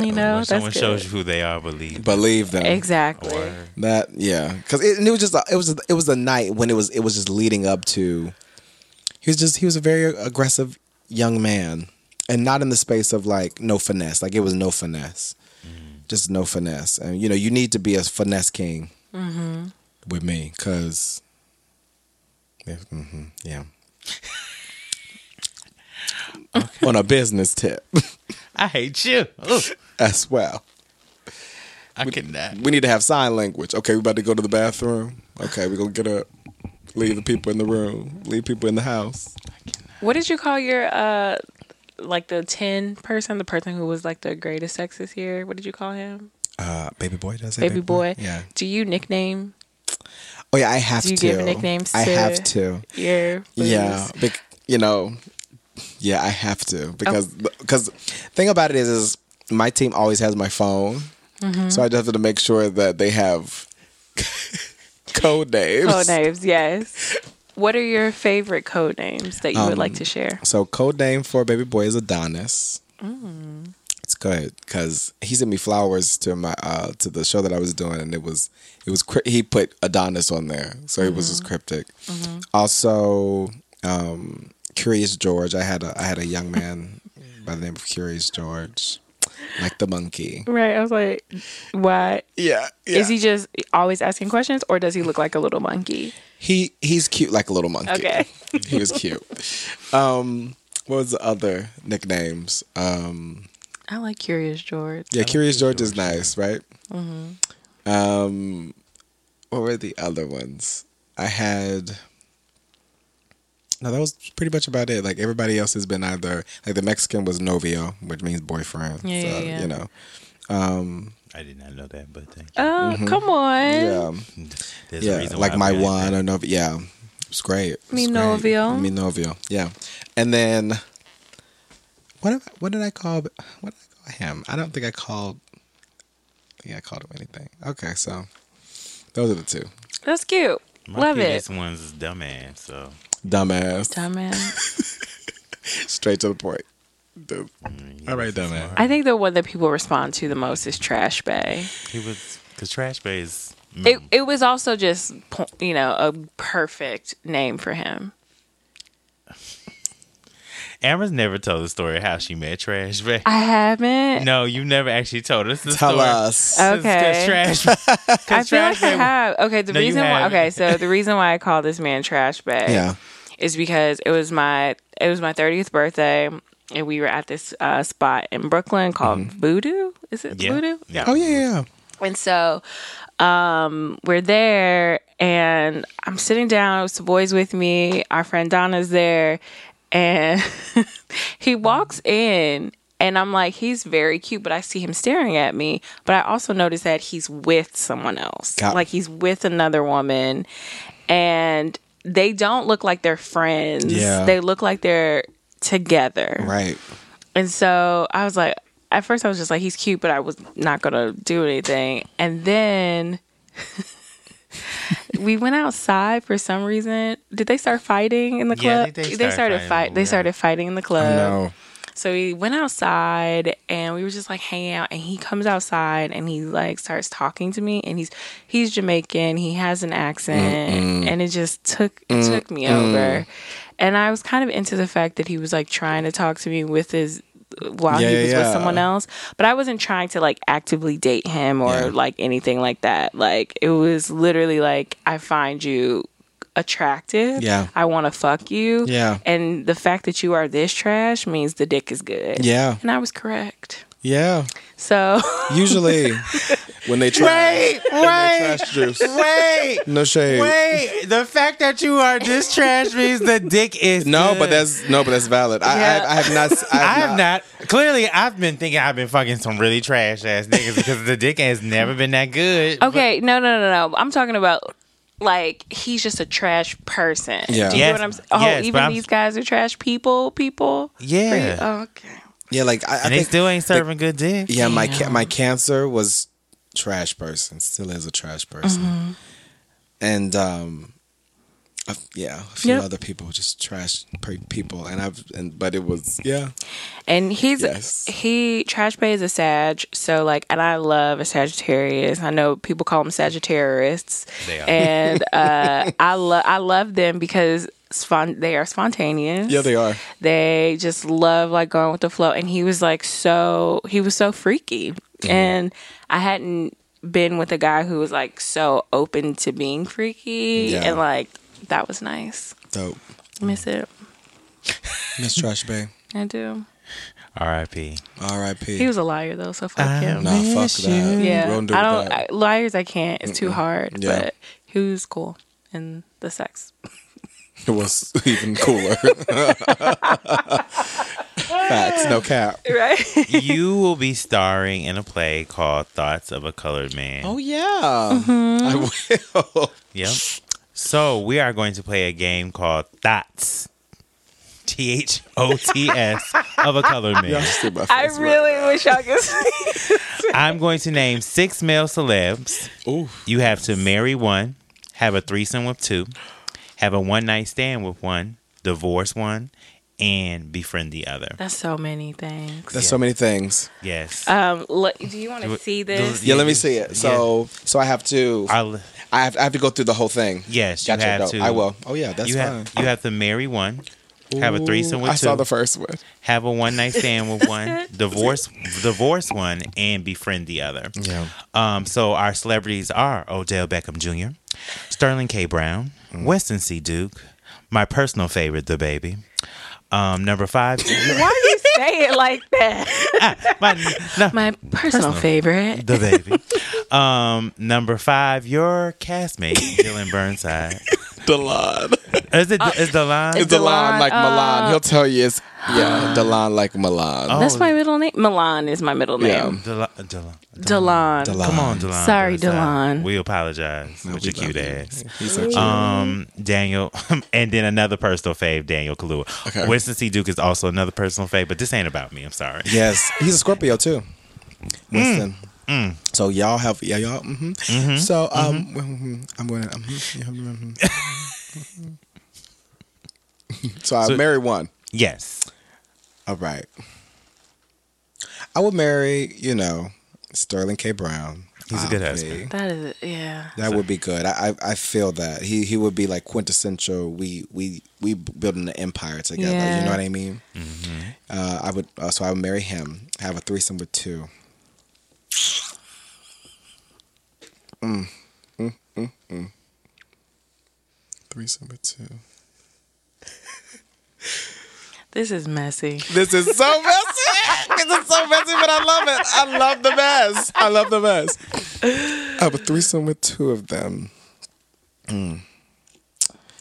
you know, when that's someone good. shows you who they are, believe. believe them. exactly. Or That yeah, because it, it was just a, it was a, it was a night when it was it was just leading up to. He was just he was a very aggressive young man, and not in the space of like no finesse. Like it was no finesse, just no finesse. And you know you need to be a finesse king with me, cause yeah, hmm yeah. On a business tip I hate you. Ooh, as well. I cannot. We need to have sign language. Okay, we're about to go to the bathroom. Okay, we're gonna get up, leave the people in the room, leave people in the house. What did you call your uh like the ten person, the person who was like the greatest sexist here? What did you call him? Uh, baby boy does it. Baby boy. Yeah. Do you nickname Oh yeah, I have to. Do you to. give nicknames I have to. your boos? Yeah, bec- you know, yeah, I have to Oh. because because thing about it is is my team always has my phone, Mm-hmm. so I just have to make sure that they have code names. Code names, yes. What are your favorite code names that you would Um, like to share? So code name for baby boy is Adonis. Mm. It's good because he sent me flowers to my uh to the show that I was doing, and it was it was he put Adonis on there, so it was just cryptic. Also, um, Curious George. I had a I had a young man by the name of Curious George, like the monkey. Right. I was like, what? Yeah, Is he just always asking questions or does he look like a little monkey? He he's cute like a little monkey. Okay. he was cute. Um, what was the other nicknames? Um, I like Curious George. Yeah, Curious George is nice, right? Um, what were the other ones? I had. No, that was pretty much about it. Like everybody else has been either like the Mexican was novio, which means boyfriend. Yeah, so, yeah, yeah. You know, um, I did not know that, but thank you. Oh, come on. yeah, There's a yeah, reason like why my one that. or novio. Yeah, it's great. It's Mi great. novio. Mi novio. Yeah, and then what? have- What did I call? What did I call him? I don't think I called. Yeah, I called him anything. Okay, so those are the two. That's cute. My Love it. cutest ones is dumbass. So Dumbass. Dumbass. Straight to the point. Dude. All right, dumbass. I think the one that people respond to the most is Trash Bay. He was because Trash Bay is. mm, It it was also just you know a perfect name for him. Amber's never told the story of how she met Trash Bay. I haven't. No, you never actually told us the Tell story. us. 'Cause- 'cause Okay. Trash, I 'cause feel like Trash I Bay- have. Okay, the No, reason why. Okay, so the reason why I call this man Trash Bay. Yeah. Is because it was my it was my thirtieth birthday, and we were at this uh, spot in Brooklyn called Voodoo. Is it Yeah. Voodoo? Yeah. Oh yeah, yeah. And so um, we're there, and I'm sitting down with the boys with me. Our friend Donna's there, and he walks in. And I'm like, he's very cute, but I see him staring at me. But I also notice that he's with someone else. Got- like he's with another woman. And they don't look like they're friends. Yeah. They look like they're together. Right. And so I was like, at first I was just like, he's cute, but I was not gonna do anything. And then we went outside for some reason. Did they start fighting in the Yeah, club? they- they started started fighting fight. They started fighting in the club. So we went outside and we were just like hanging out and he comes outside and he like starts talking to me and he's he's Jamaican, he has an accent and it just took it took me over. Mm. And I was kind of into the fact that he was like trying to talk to me with his while Yeah, he was yeah, with someone else, but I wasn't trying to like actively date him or Yeah. like anything like that. Like it was literally like I find you attractive. Yeah. I want to fuck you. Yeah. And the fact that you are this trash means the dick is good. Yeah. And I was correct. Yeah. So Usually when they try Wait, wait, trash juice. wait, No shade. wait. The fact that you are this trash means the dick is No, good. but that's no, but that's valid. I, Yeah. I, I have not. I I have, have not. Clearly, I've been thinking I've been fucking some really trash ass niggas because the dick has never been that good. okay, no, no, no, no. I'm talking about like he's just a trash person. Yeah. Do you Yes, know what I'm saying? Oh, yes, even these guys are trash people. People. Yeah. Oh, okay. Yeah, like I, I and they think. still ain't serving good dick. yeah, my ca- my cancer was trash person. Still is a trash person. Mm-hmm. And um, a- yeah, a few Yep. other people just trash pe- people, and I've and but it was yeah. And he's Yes. he Trash Bay is a Sag, so like, and I love a Sagittarius. I know people call them Sagittarists, They are. and uh, I love I love them because spon- they are spontaneous. Yeah, they are. they just love like going with the flow and he was like so he was so freaky and i hadn't been with a guy who was like so open to being freaky Yeah. and like that was nice Dope. miss it Miss Trash Bay. i do R.I.P. R.I.P. he was a liar though so fuck him Nah, fuck Miss that. you. yeah Don't do i don't. I, liars i can't it's too hard Yeah. but he was cool in the sex It was even cooler. Facts, no cap. right you will be starring in a play called Thoughts of a Colored Man. Oh yeah, Mm-hmm. I will. Yep. So we are going to play a game called Thoughts. T H O T S of a colored Y'all man. see my i face right really wish i could see I'm going to name six male celebs. Ooh. You have to marry one, have a threesome with two, have a one night stand with one, divorce one, and befriend the other. that's so many things There's so many things. Yes. um look, do you want to see this it- Yeah, let me see it. So, so I have to. I'll, I have, I have to go through the whole thing. yes, you have dope. to. I will. Oh yeah, that's you fine. have you have to marry one, have a threesome Ooh, with I two, saw the first one. have a one night stand with one, divorce divorce one, and befriend the other. Yeah. Um, so our celebrities are Odell Beckham Jr., Sterling K. Brown, Mm. Winston C. Duke, my personal favorite, the baby. Um, number five, Why do you say it like that? my, no, My personal favorite. the baby. Um, number five, your castmate, Dylan Burnside. Dyllón. Is it is the line? It's Dyllón Dyllón, like uh, Milan. He'll tell you it's yeah, Dyllón like Milan. Oh, That's my middle name. Milan is my middle Yeah. name. Dyllón, Dyllón, Dyllón. Dyllón. Come on, Dyllón. Sorry, Burnside. Dyllón. We apologize No, with we your cute love you. ass. He's so cute. Um, Daniel, and then another personal fave, Daniel Kaluuya. Okay. Winston C. Duke is also another personal fave, but this ain't about me. I'm sorry. yes, he's a Scorpio too. Winston. Mm. So y'all have yeah y'all. hmm So um, mhm, I'm gonna. mhm, yeah, mhm. so I So- marry one. Yes. All right. I would marry, you know, Sterling K. Brown. He's a good Wow, husband. babe. That is, yeah. That would be good. I, I I feel that he he would be like quintessential. We we we building an empire together. You know what I mean? Uh, I would uh, so I would marry him. Have a threesome with two. Mm. Mm, mm, mm. Threesome with two. This is messy. This is so messy. this is so messy, but I love it. I love the mess. I love the mess. I have a threesome with two of them. Mm.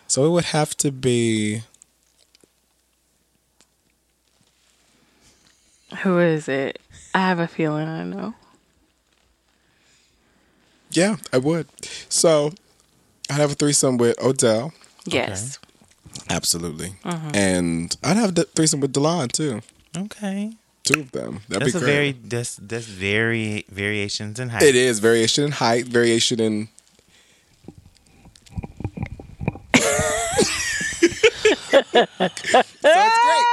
So it would have to be. Who is it? I have a feeling I know. Yeah, I would. So I'd have a threesome with Odell. Yes. Absolutely. Mm-hmm. And I'd have a threesome with Dyllón too. Okay. Two of them. That'd That's be a great. very that's that's very variations in height. It is variation in height, variation in. so it's great.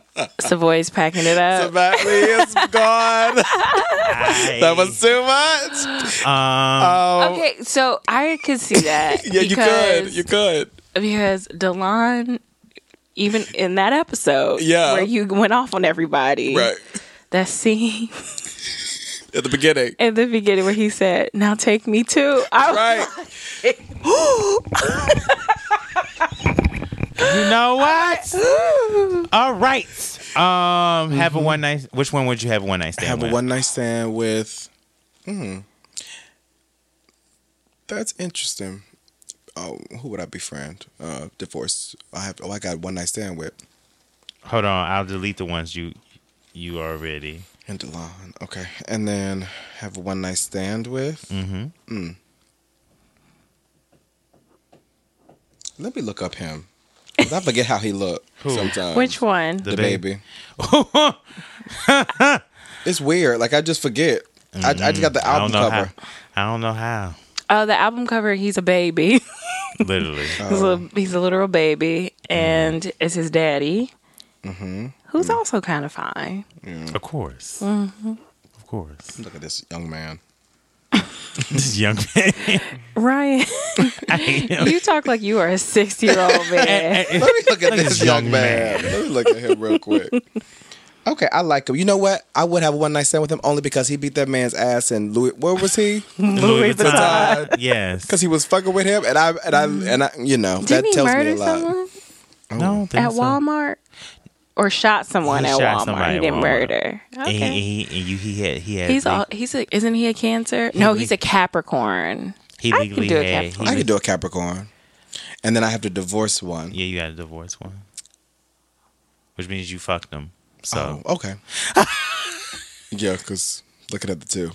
Savoy's packing it up. The battery is gone. that was too much. um Oh, okay, so I could see that. yeah, you could. You could. because Dyllón, even in that episode, Yeah. where you went off on everybody, Right. that scene At the beginning. At the beginning where he said, "Now take me too," I was Right. you know what? All right. Um have a one night which one would you have a one night stand have a with? one night stand with. Hmm. That's interesting. Oh, who would I befriend? Uh, divorce. I have. Oh, I got one night stand with Hold on, I'll delete the ones you you already. and Dyllón. Okay, and then have a one night stand with. Mm-hmm. Let me look up him. 'Cause I forget how he looked sometimes. Which one? The, The baby. baby. It's weird. Like I just forget. I, I just got the I album don't know cover. how. I don't know how. Oh, the album cover. He's a baby. Literally. he's, a, he's a literal baby, and it's his daddy, Mm-hmm. who's also kind of fine. Of course. Mm-hmm. Of course. Look at this young man. This young man. Ryan, I hate him. you talk like you are a sixty-year-old man. Let me look at this this young young man. Let me look at him real quick. Okay, I like him. You know what? I would have a one night stand with him only because he beat that man's ass in Louis. Where was he? Louis Vuitton. Yes. Because he was fucking with him, and I and I and I, you know, that Didn't he tells me murder a lot. someone no, I don't think at so. Walmart, or shot someone He at shot Walmart? somebody He at didn't Walmart. murder. And Okay. he, he, and you, he had, he had, He's le- all he's a isn't he a cancer? no, le- he's a Capricorn. he I can legally do a Capricorn. I le- could do a Capricorn, and then I have to divorce one. yeah, you got to divorce one, which means you fucked him. So Oh, okay. yeah, because looking at the two,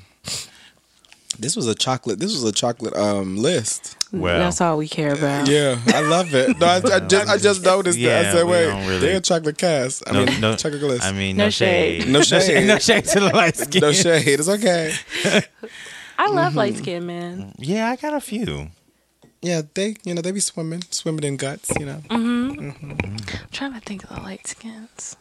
this was a chocolate. This was a chocolate um list. well, That's all we care about. Yeah, I love it. No, I, I just I just noticed that. I said, wait, don't really- they're a chocolate cast. I no, mean, no, chocolate list. I mean, No no, shade. shade, No shade. no shade to the light skin. no shade. It's okay. I love Mm-hmm. light skin man. Yeah, I got a few. Yeah, they you know they be swimming, swimming in guts. You know, I'm trying to think of the light skins.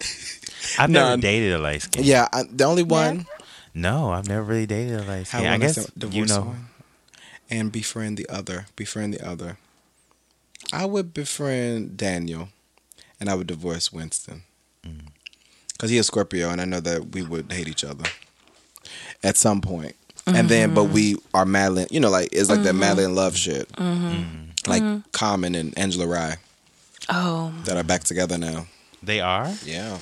I've never None. dated a light skin. yeah. I, the only one No, I've never really dated a light how skin. I guess divorce you know. one, and befriend the other. Befriend the other. I would befriend Daniel, and I would divorce Winston, Mm. because he is Scorpio, and I know that we would hate each other at some point. And then, but we mm-hmm. are madly, you know, like it's like that mm-hmm. madly in love shit, mm-hmm. like Common and Angela Rye Oh, that are back together now. They are. Yeah.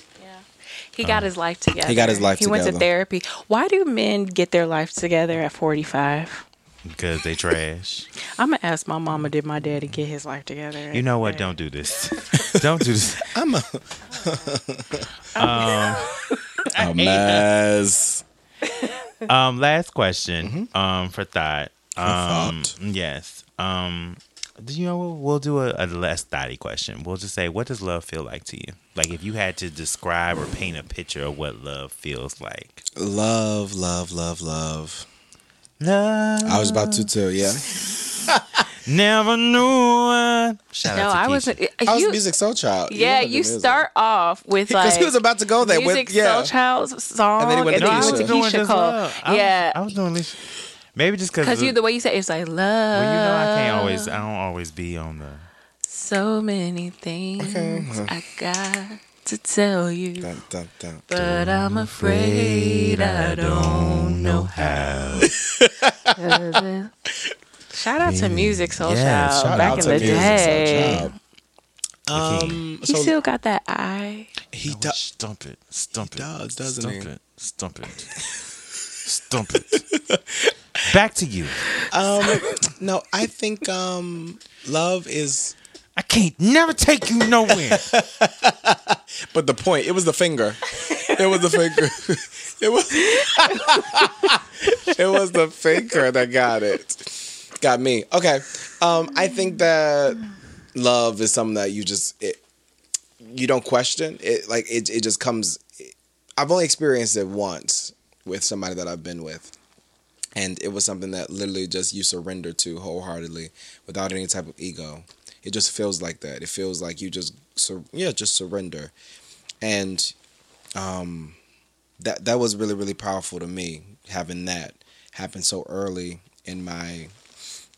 He got his life together. He got his life He went to therapy. Why do men get their life together at 45? because they trash. I'm gonna ask my mama. Did my daddy get his life together? You know what? Don't do this. Don't do this. I'm a, Um, a mess. um, last question. Um, for thought. Um, thought. yes. Um, do you know what? We'll do a, a less thoughty question. We'll just say, what does love feel like to you? Like if you had to describe or paint a picture of what love feels like. Love, love, love, love. Love. I was about to too. Yeah. Never knew what son. Shout No, out to I Keyshia. wasn't. I was you, Musiq Soulchild. yeah, know the you start off with like because he was about to go there Music with yeah. Soul Child's song, And then he went to you Keyshia. went to doing Keyshia Cole. love. I was- yeah, I was doing this. Maybe just because. because you the way you say it, it's like love. Well, you know, I can't always. I don't always be on the. So many things Okay. I got to tell you, Dun, dun, dun. but I'm afraid I don't know how. Shout out to Music Soul Yeah, Child Shout back out in to the Music day. Um, He so still got that eye. he No, does. Stump it. Stump He it. does, doesn't stump he? it. Stump it. Stump it. Back to you. Um, no, I think um, love is. I can't never take you nowhere. But the point, it was the finger. It was the finger. It was. it was the finger that got it. Got me. Okay. Um, I think that love is something that you just it, you don't question it. Like it, it just comes. I've only experienced it once with somebody that I've been with, and it was something that literally just you surrender to wholeheartedly without any type of ego. It just feels like that. It feels like you just sur- yeah, just surrender, and um, that that was really really powerful to me having that happen so early in my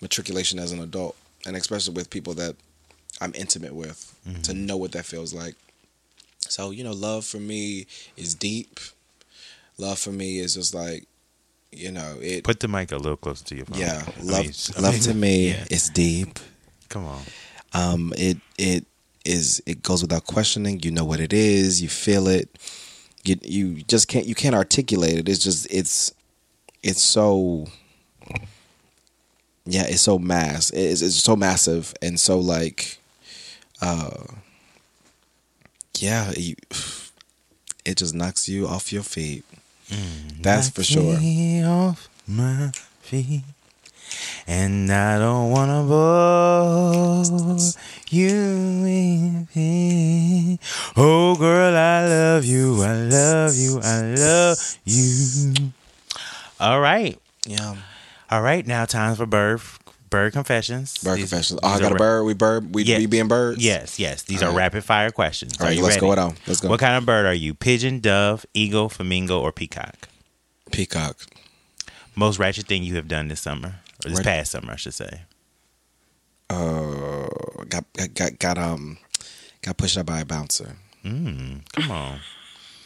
matriculation as an adult, and especially with people that I'm intimate with, to know what that feels like. So you know, love for me is deep. Love for me is just like, you know, it. Put the mic a little closer to your phone. yeah, I love I love mean, to me yeah. is deep. Come on. Um, it it is it goes without questioning. You know what it is. You feel it. You you just can't you can't articulate it. It's just it's it's so yeah. It's so mass. It's it's so massive and so like uh yeah. You, it just knocks you off your feet. That's for sure. off my feet. And I don't wanna bore you with it. Oh girl, I love you, I love you, I love you. All right. Yeah. All right, now time for bird bird confessions. Bird These- confessions. Oh, I got a bird. We bird. We, Yeah. we being birds. Yes, yes. These All are right. rapid fire questions. All right, let's ready? go it on. Let's go. What kind of bird are you? Pigeon, dove, eagle, flamingo, or peacock? Peacock. Most ratchet thing you have done this summer, or this past summer, I should say. Uh, got got got, got um got pushed up by a bouncer. Mm, come on.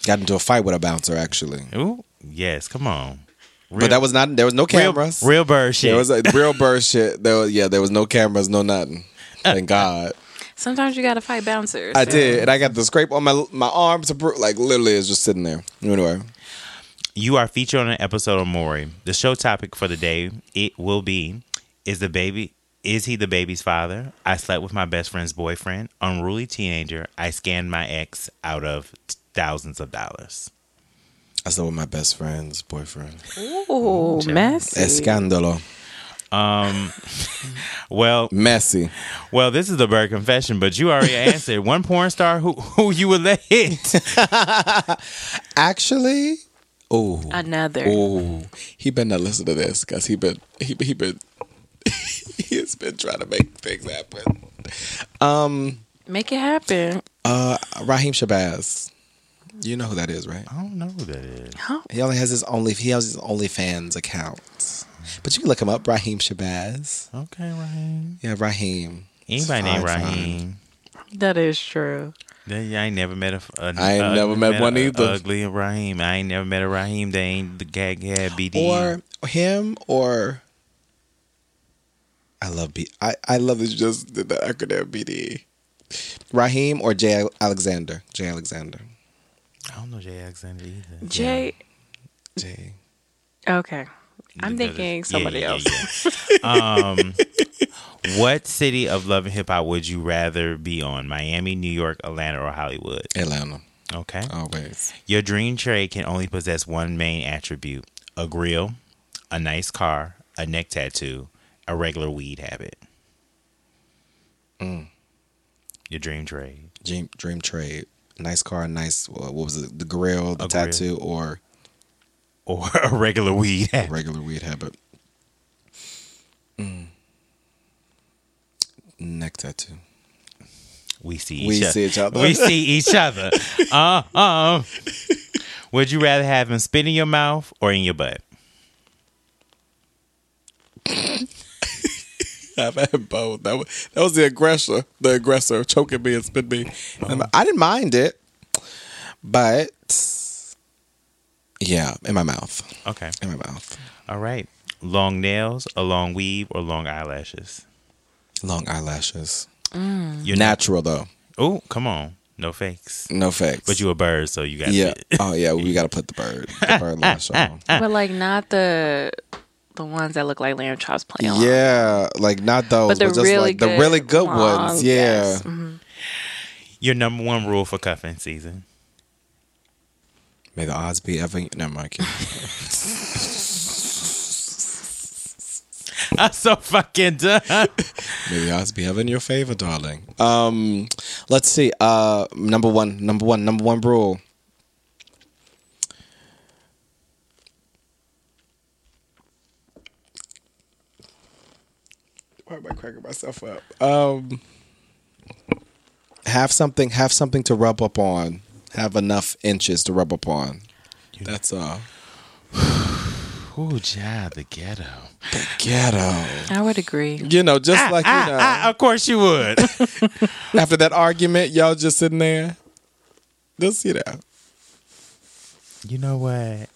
Got into a fight with a bouncer actually. Ooh, yes, come on. But that was not. There was no cameras. real bird shit. There was a real bird shit. There was yeah. There was no cameras. No nothing. Thank God. Sometimes you gotta fight bouncers. I did, and I got the scrape on my my arm to prove. Like literally, it's just sitting there. Anyway, you are featured on an episode of Maury. The show topic for the day it will be: Is the baby? Is he the baby's father? I slept with my best friend's boyfriend. Unruly teenager. I scanned my ex out of thousands of dollars. I slept with my best friend's boyfriend. Ooh, messy. Escándalo. Um, well, Messy. well, this is the bird confession, but you already answered. One porn star who who you would let hit. Actually, oh, Another. oh, he better not listen to this because he been he he been he has been trying to make things happen. Um, Make it happen. uh, Raheem Shabazz. You know who that is, right? I don't know who that is. He only has his only he has his OnlyFans account, but you can look him up. Raheem Shabazz. Okay, Raheem. Yeah, Raheem. Anybody Fine, named. Raheem? That is true. Then I ain't never met a. a I ain't a- never met one a either. Ugly Raheem. I ain't never met a Raheem. They ain't the gag had BD. Or him or I love B. I I love that you just did the acronym BD. Raheem or Jay Alexander. Jay Alexander. I don't know Jay Alexander either. Jay. Jay. Okay. I'm The- the- thinking yeah, somebody yeah, else. yeah. um, what city of love and hip hop would you rather be on? Miami, New York, Atlanta, or Hollywood? Atlanta. Okay. Always. Your dream trade can only possess one main attribute: a grill, a nice car, a neck tattoo, a regular weed habit. Mm. Your dream trade. Dream dream trade. Nice car, nice what was it? The grill, the A grill. tattoo, or Or a regular weed habit. regular weed habit. Mm. Neck tattoo. We see each We other. see each other. We see each other. Uh uh. Would you rather have him spit in your mouth or in your butt? I've had both. That was that was the aggressor, the aggressor choking me and spit me. And I didn't mind it, but yeah, in my mouth, Okay. in my mouth. All right. Long nails, a long weave, or long eyelashes? Long eyelashes, mm. You're natural though, Oh, come on. No fakes. no fakes. But you a bird, so you got yeah. Oh yeah, we got to put the bird, the bird lash on. but like not the the ones that look like lamb chops playing. along. Yeah, like not those, But but, the just really like the really good long, ones. Yeah. yes. Mhm. Your number one rule for cuffing season. May the odds be ever. Never mind. I'm so fucking done. May the odds be ever in your favor, darling. Um, let's see. Uh, number one, number one, number one rule. Why am I cracking myself up? Um, have something. Have something to rub up on. Have enough inches to rub up on. That's all. Ooh, yeah, the ghetto. The ghetto. I would agree. You know, just like you know. Ah, ah, of course you would. After that argument, y'all just sitting there. Just see that. you know what?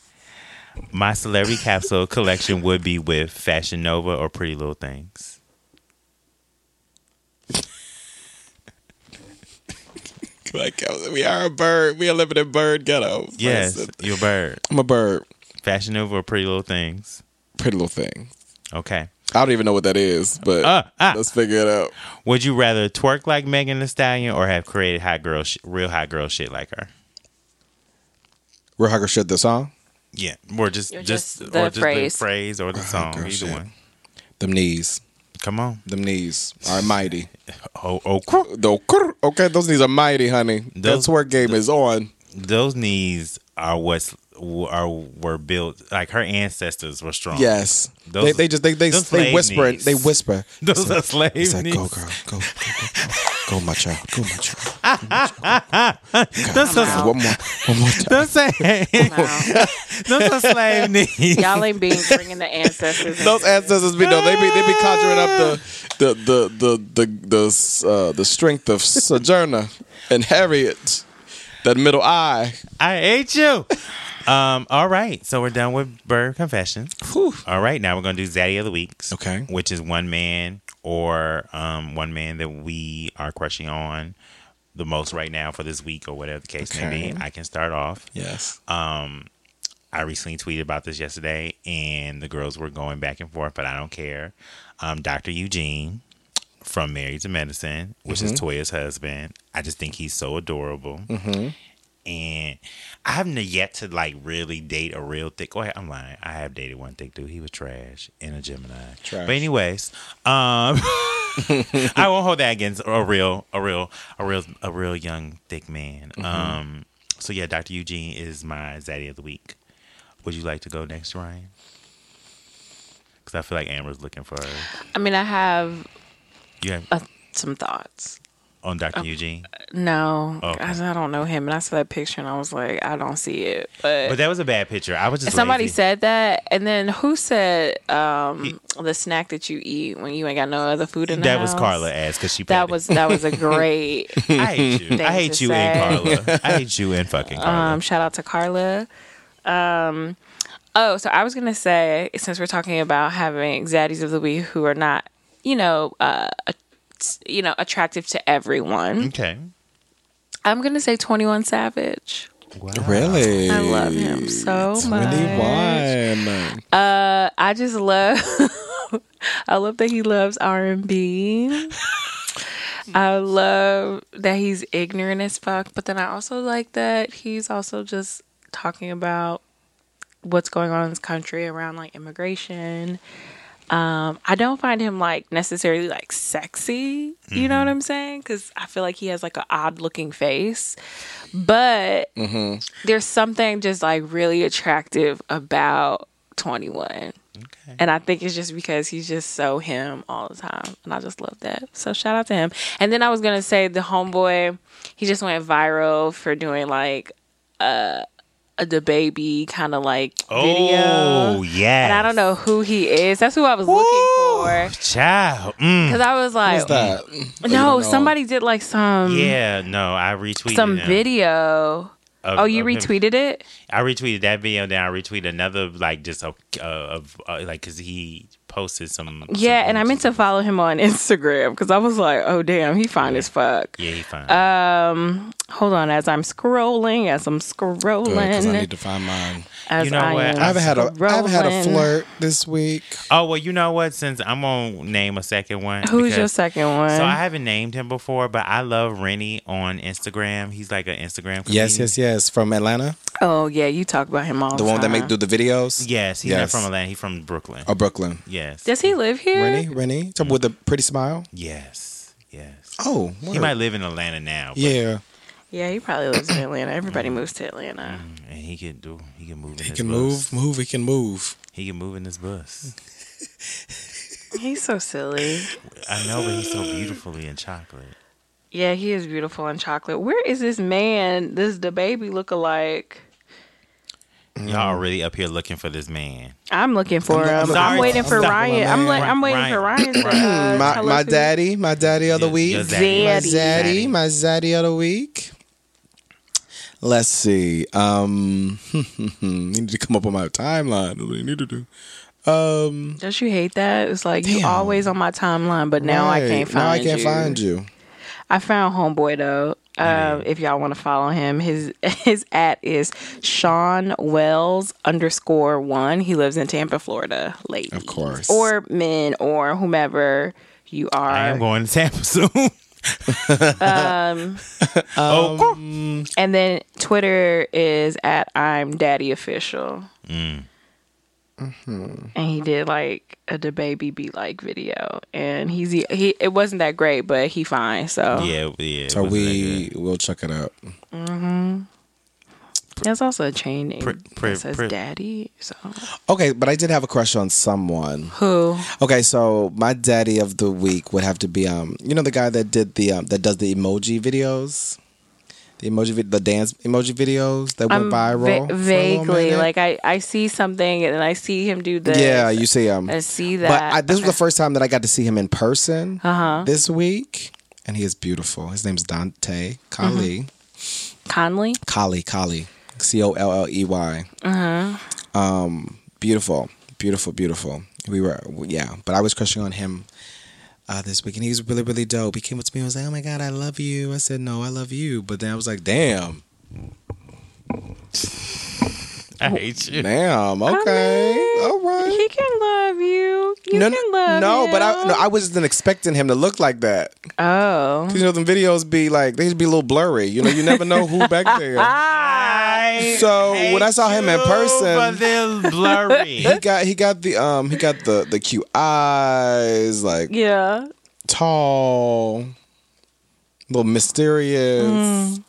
My celebrity capsule collection would be with Fashion Nova or Pretty Little Things. Like we are a bird. We are living in bird ghetto. Yes, you're a bird. I'm a bird. Fashion Nova or Pretty Little Things. Pretty little thing. Okay. I don't even know what that is, but Uh, ah. let's figure it out. Would you rather twerk like Megan Thee Stallion or have created hot girl, sh- real hot girl shit like her? Real Hugger shit the song. Yeah, or just Or just, just the or just phrase. the phrase or the Real song, hot either shit. one. Them knees. Come on. Them knees are mighty. Oh, oh, cr- oh, okay, those knees are mighty, honey. Those- That's where game is on. those knees are what's are were built like her ancestors were strong. Yes, Those- they, they just they they, they whisper. knees. They whisper. Those It's are like- slave It's like knees. go girl, go, go, go, go, go, my child, go, my child. Those are, One more, one more time. those are, Wow. those are slave knees. Y'all ain't being bringing the ancestors. Those ancestors be no, they be they be conjuring up the the the the the the, uh, the strength of Sojourner and Harriet, that middle eye. I hate you. Um, all right, so we're done with bird confessions. Whew. All right, now we're gonna do Zaddy of the Weeks. Okay. Which is one man or um one man that we are crushing on the most right now for this week or whatever the case may be. I can start off. Yes. Um I recently tweeted about this yesterday and the girls were going back and forth, but I don't care. Um, Dr. Eugene from Married to Medicine, which is Toya's husband. I just think he's so adorable. And I haven't yet to like really date a real thick. Go ahead, I'm lying. I have dated one thick dude. He was trash in a Gemini. Trash. But anyways, um, I won't hold that against a real, a real, a real, a real young thick man. Um, so yeah, Dr. Eugene is my zaddy of the week. Would you like to go next, Ryan? Because I feel like Amber's looking for Her. I mean, I have Yeah. have uh, some thoughts. On Dr. Eugene. No, Okay. I, I don't know him, and I saw that picture, and I was like, I don't see it. But, But that was a bad picture. I was just somebody lazy. said that, and then who said um, He- the snack that you eat when you ain't got no other food in the that was? Carla asked because she. That was that was a great. I hate you. I hate you and. Carla. I hate you and fucking Carla. Um, shout out to Carla. Um, oh, so I was gonna say since we're talking about having zaddies of the week who are not, you know, uh, a- you know, attractive to everyone. okay. I'm gonna say Twenty One Savage. Wow. Really? I love him so much. Twenty-one. Uh, I just love. I love that he loves R and B. I love that he's ignorant as fuck, but then I also like that he's also just talking about what's going on in this country around like immigration. Um, I don't find him like necessarily like sexy, you know what I'm saying? Because I feel like he has like an odd looking face, but there's something just like really attractive about 21 Okay. And I think it's just because he's just so him all the time. And I just love that. So shout out to him. And then I was going to say the homeboy, he just went viral for doing like uh, the baby kind of like video. Oh yeah. And I don't know who he is. That's who I was looking for. Child. Mm. Because I was like, Who's that? Oh, you don't no, somebody did like some Yeah, no, I retweeted some him video. of- oh, you of him. retweeted it? I retweeted that video. Then I retweeted another like just a uh, of uh, like because he posted some. Yeah, some and I meant to follow him on Instagram because I was like, oh damn, he fine as fuck. Yeah, he fine. Um, hold on, as I'm scrolling, as I'm scrolling, Because I need to find mine. as You know I what? I haven't had a I haven't had a flirt this week. oh well, you know what? Since I'm gonna name a second one. Who's your because- second one? So I haven't named him before, but I love Rennie on Instagram. He's like an Instagram. Yes, comedian. yes, yes. From Atlanta, oh yeah, you talk about him all the one that make do the videos. Yes, he's Yes. not from Atlanta. He's from Brooklyn. Oh, Brooklyn. Yes. Does he live here? Rennie, Rennie, Talk with a pretty smile. Yes. Yes. Oh, He might live in Atlanta now. but- Yeah, Yeah, he probably lives in Atlanta. Everybody moves to Atlanta. And he can do. He can move in he his can bus. move, move. He can move. He can move in this bus. He's so silly. I know, but he's so beautifully in chocolate. Yeah, he is beautiful in chocolate. Where is this man? This the baby look alike. Y'all already up here looking for this man. I'm looking for I'm- him. I'm I'm, waiting for looking for Ryan. I'm, man. like, I'm waiting for Ryan to uh, my tell my us who- daddy, my daddy of the Your- week. your zaddy. My Zaddy. zaddy, my zaddy of the week. Let's see. Um, you need to come up on my timeline. That's what you need to do. Um, Don't you hate that? It's like you Damn. always on my timeline, but now I can't find Now I can't you. find you. I found homeboy though. Um, if y'all want to follow him, his his at is Sean Wells underscore one. He lives in Tampa, Florida. Ladies, Of course. or men, or whomever you are. I am going to Tampa soon. Um, oh, and then Twitter is at I'm Daddy Official. Mm. And he did like a the baby be like video, and he's he. It wasn't that great, but he fine. So yeah, yeah. So wasn't we'll check it out. There's also a chain name Pri- pri- that says pri- Daddy. So Okay, but I did have a crush on someone. who? Okay, so my daddy of the week would have to be um, you know the guy that did the um, that does the emoji videos, the emoji vid- the dance emoji videos that went I'm viral. va- for a little vaguely like I I see something and I see him do this. yeah, you see him. I see that. But that. I, this was the first time that I got to see him in person Uh-huh. this week, and he is beautiful. His name's Dante Colley. Conley. Colley Colley C O L L E Y. Uh-huh. Um, beautiful, beautiful, beautiful. We were yeah, but I was crushing on him. Uh, this week and he was really really dope. He came up to me and was like, "Oh my god, I love you." I said, "No, I love you," but then I was like, "Damn, I hate you. damn, okay, all right." He can love you. You no, can love no, but I no, I wasn't expecting him to look like that. Oh. You know, them videos be like they just be a little blurry. You know, you never know who back there. I So, when I saw him in hate you person- for the blurry. he got he got the um he got the the cute eyes, like Yeah. tall, a little mysterious. Mm.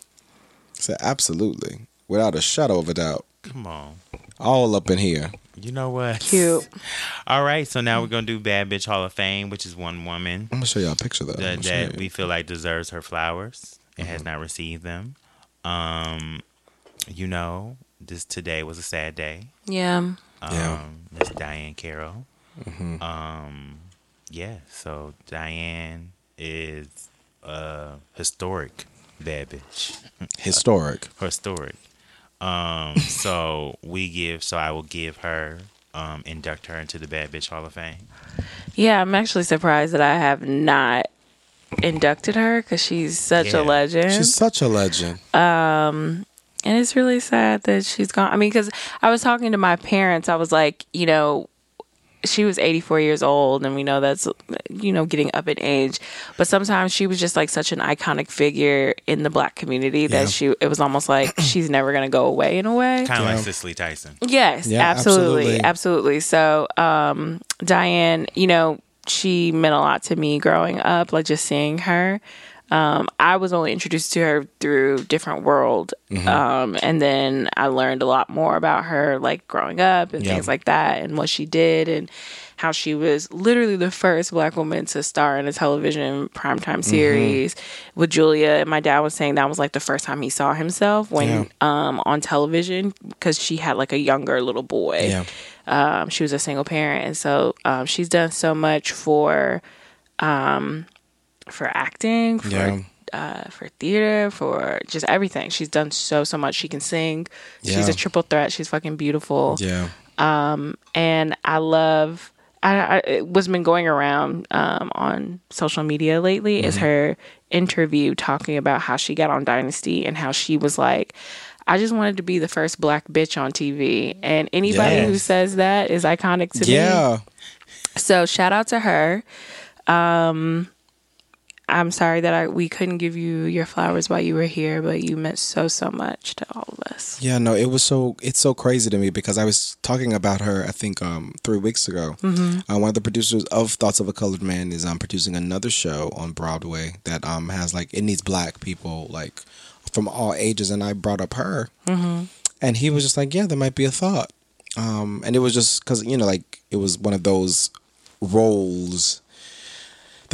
So absolutely, without a shadow of a doubt, Come on. all up in here. You know what? Cute. All right, so now we're gonna do Bad Bitch Hall of Fame, which is one woman I'm gonna show y'all a picture though. That, that we feel like deserves her flowers and Mm-hmm. has not received them. Um, you know, this today was a sad day. Yeah. Um, Yeah. Miss Diahann Carroll. Mhm. Um, yeah. So Diahann is a historic bad bitch. historic. historic. Um, so we give. So I will give her. Um, induct her into the Bad Bitch Hall of Fame. Yeah, I'm actually surprised that I have not inducted her because she's such Yeah. a legend. She's such a legend. Um, and it's really sad that she's gone. I mean, because I was talking to my parents, I was like, you know, she was 84 years old, and we know that's, you know, getting up in age. But sometimes she was just like such an iconic figure in the black community that Yeah. she, it was almost like she's never going to go away in a way. Kind of Yeah. like Cicely Tyson. Yes, Yeah, absolutely, absolutely. absolutely. So, um, Diahann, you know, she meant a lot to me growing up, like just seeing her. Um, I was only introduced to her through Different World, Mm-hmm. um, and then I learned a lot more about her, like growing up and Yeah. things like that, and what she did, and how she was literally the first black woman to star in a television primetime Mm-hmm. series with Julia. And my dad was saying that was like the first time he saw himself when Yeah. um, on television because she had like a younger little boy. Yeah. Um, she was a single parent, and so um, she's done so much for um, for acting, for Yeah. uh, for theater, for just everything. She's done so so much. She can sing. She's a triple threat. She's fucking beautiful Yeah. Um, and I love. I, I it what's been going around um, on social media lately is her interview talking about how she got on Dynasty and how she was like, "I just wanted to be the first black bitch on TV," and anybody who says that is iconic to me. Yeah. So shout out to her. Um, I'm sorry that I we couldn't give you your flowers while you were here, but you meant so so much to all of us. Yeah, no, it was so it's so crazy to me because I was talking about her. I think um three weeks ago. Mm-hmm. Uh, one of the producers of Thoughts of a Colored Man is um producing another show on Broadway that um has like it needs black people like from all ages, and I brought up her, mm-hmm. and he was just like, yeah, there might be a thought, um, and it was just because you know like it was one of those roles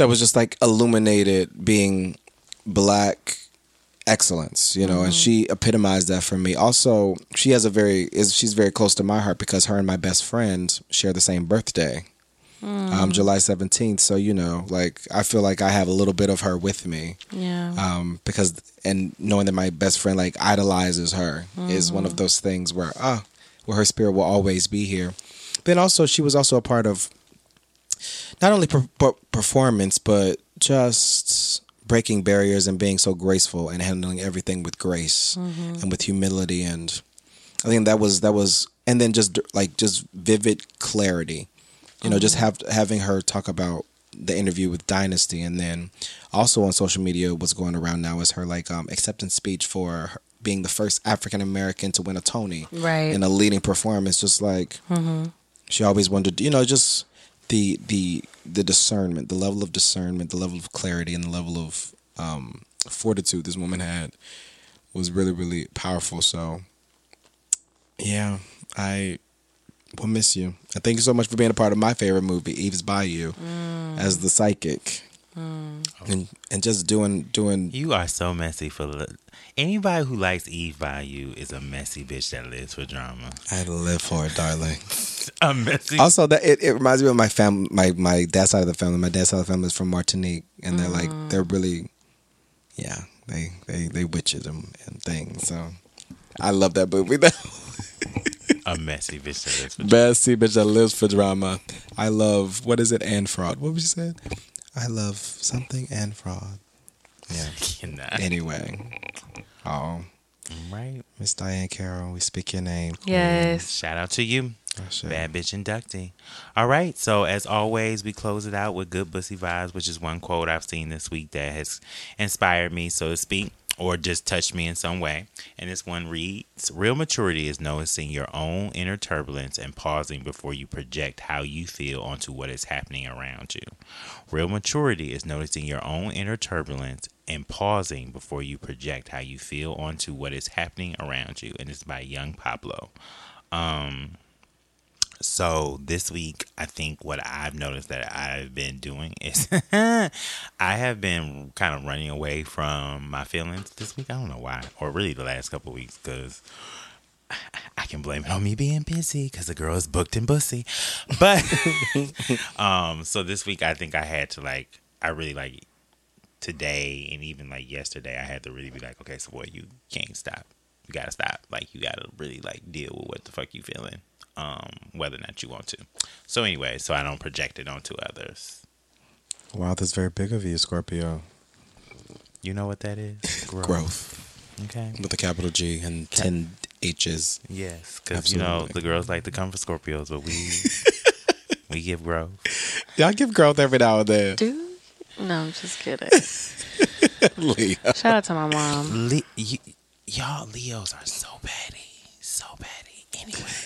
that was just like illuminated being black excellence you know and she epitomized that for me. Also she has a very is she's very close to my heart because her and my best friend share the same birthday um july 17th so you know like i feel like i have a little bit of her with me Yeah. um because and knowing that my best friend like idolizes her is one of those things where ah where her spirit will always be here. Then also she was also a part of not only per- per- performance but just breaking barriers and being so graceful and handling everything with grace mm-hmm. and with humility. And i think that was that was and then just like just vivid clarity. You know just mm-hmm. have having her talk about the interview with dynasty and then also on social media what's going around now is her like um acceptance speech for her being the first african american to win a tony Right. in a leading performance. Just like mm-hmm. she always wanted, you know just the the the discernment the level of discernment the level of clarity and the level of um fortitude this woman had was really really powerful. So yeah i will miss you. And thank you so much for being a part of my favorite movie eve's bayou as the psychic. And and just doing doing You are so messy for the, anybody who likes Eve Bayou is a messy bitch that lives for drama. i live for it darling A messy. Also, that it, it reminds me of my family, my my dad's side of the family. My dad's side of the family is from Martinique, and they're like mm-hmm. they're really, yeah, they they they witches and, and things. So I love that movie. though. a messy bitch that lives for drama. Best sea bitch that lives for drama. I love what is it and fraud. What was you said? I love something and fraud. Yeah. Anyway, oh Right. Miss Diahann Carroll, we speak your name. Yes. Shout out to you. Oh. Bad bitch inductee. All right. So as always, we close it out with good bussy vibes, which is one quote I've seen this week that has inspired me, so to speak, or just touched me in some way. And this one reads Real maturity is noticing your own inner turbulence and pausing before you project how you feel onto what is happening around you. Real maturity is noticing your own inner turbulence and pausing before you project how you feel onto what is happening around you. And it's by Yung Pueblo. Um, so this week, I think what I've noticed that I've been doing is I have been kind of running away from my feelings this week. I don't know why, or really the last couple weeks, because I can blame it on me being busy because the girl is booked and bussy. But um, so this week, I think I had to like, I really like today and even like yesterday, I had to really be like, okay, so boy, you can't stop. You gotta stop. Like you gotta really like deal with what the fuck you feeling, um, whether or not you want to. So anyway, so I don't project it onto others. Wow, that's very big of you, Scorpio. You know what that is? Growth Okay. with a capital G and ten H's. Yes, because you know the girls like to come for Scorpios, but we we give growth. Y'all give growth every now and then. Dude. No, I'm just kidding. Leah. Shout out to my mom. Le- y- y'all Leos are so petty, so petty. Anyways,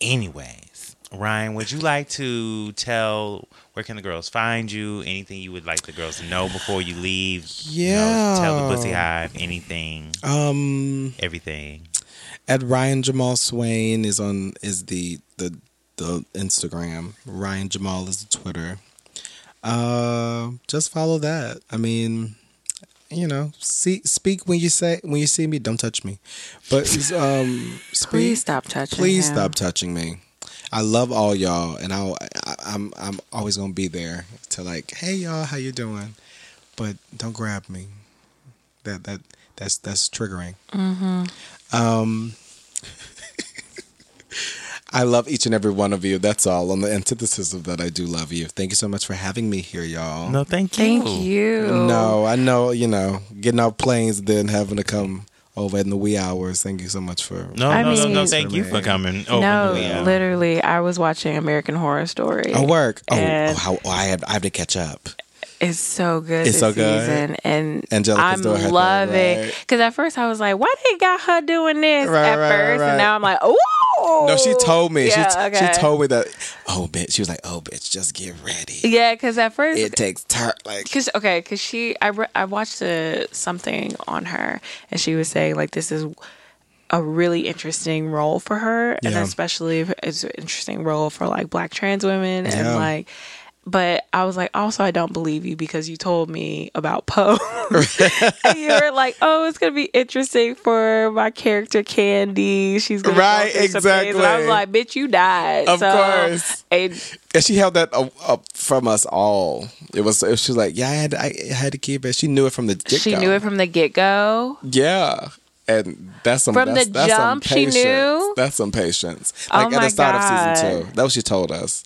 anyways, Ryan, would you like to tell where can the girls find you? Anything you would like the girls to know before you leave? You know, Yeah. tell the Bussy Hive anything, Um, everything. at Ryan Jamaal Swain is on is the the the Instagram. Ryan Jamaal is the Twitter. Uh, just follow that. I mean, you know, see, speak when you say when you see me. Don't touch me, but um, speak. Please stop touching. Please him. stop touching me. I love all y'all, and I'll, I, I'm I'm always gonna be there to like, hey y'all, how you doing? But don't grab me. That that that's that's triggering. Mm-hmm. Um, I love each and every one of you. That's all on the antithesis of that. I do love you. Thank you so much for having me here, y'all. No, thank you. Thank you. No, I know, you know, getting off planes and then having to come over in the wee hours. Thank you so much for. No, I no, no, no. mean- Thank you for coming. over no, the, literally, I was watching American Horror Story. Oh, work. Oh, oh how oh, I have I have to catch up. It's so good It's this so good. season, and Angelica's I'm doing loving. right? Because at first I was like, "Why they got her doing this?" Right, at right, first, right. and now I'm like, "Oh." No, she told me. Yeah, she okay. she told me that. Oh, bitch. She was like, "Oh, bitch, just get ready. Yeah, because at first, It takes time." Like, Cause okay, cause she, I, re- I watched a, something on her, and she was saying like this is a really interesting role for her, and especially if it's an interesting role for like Black trans women, and like. But I was like, also, I don't believe you because you told me about Pose. and you were like, oh, it's going to be interesting for my character Candy. She's going Right, to exactly. And I was like, bitch, you died. Of So, course. And and she held that up, up from us all. It was. It was she was like, "Yeah, I had, I had to keep it." She knew it from the get she knew it from the get go. Yeah. And that's some From that's, the that's some jump, she patience. knew? That's some patience. Oh Like at my the start of season two. That was what she told us.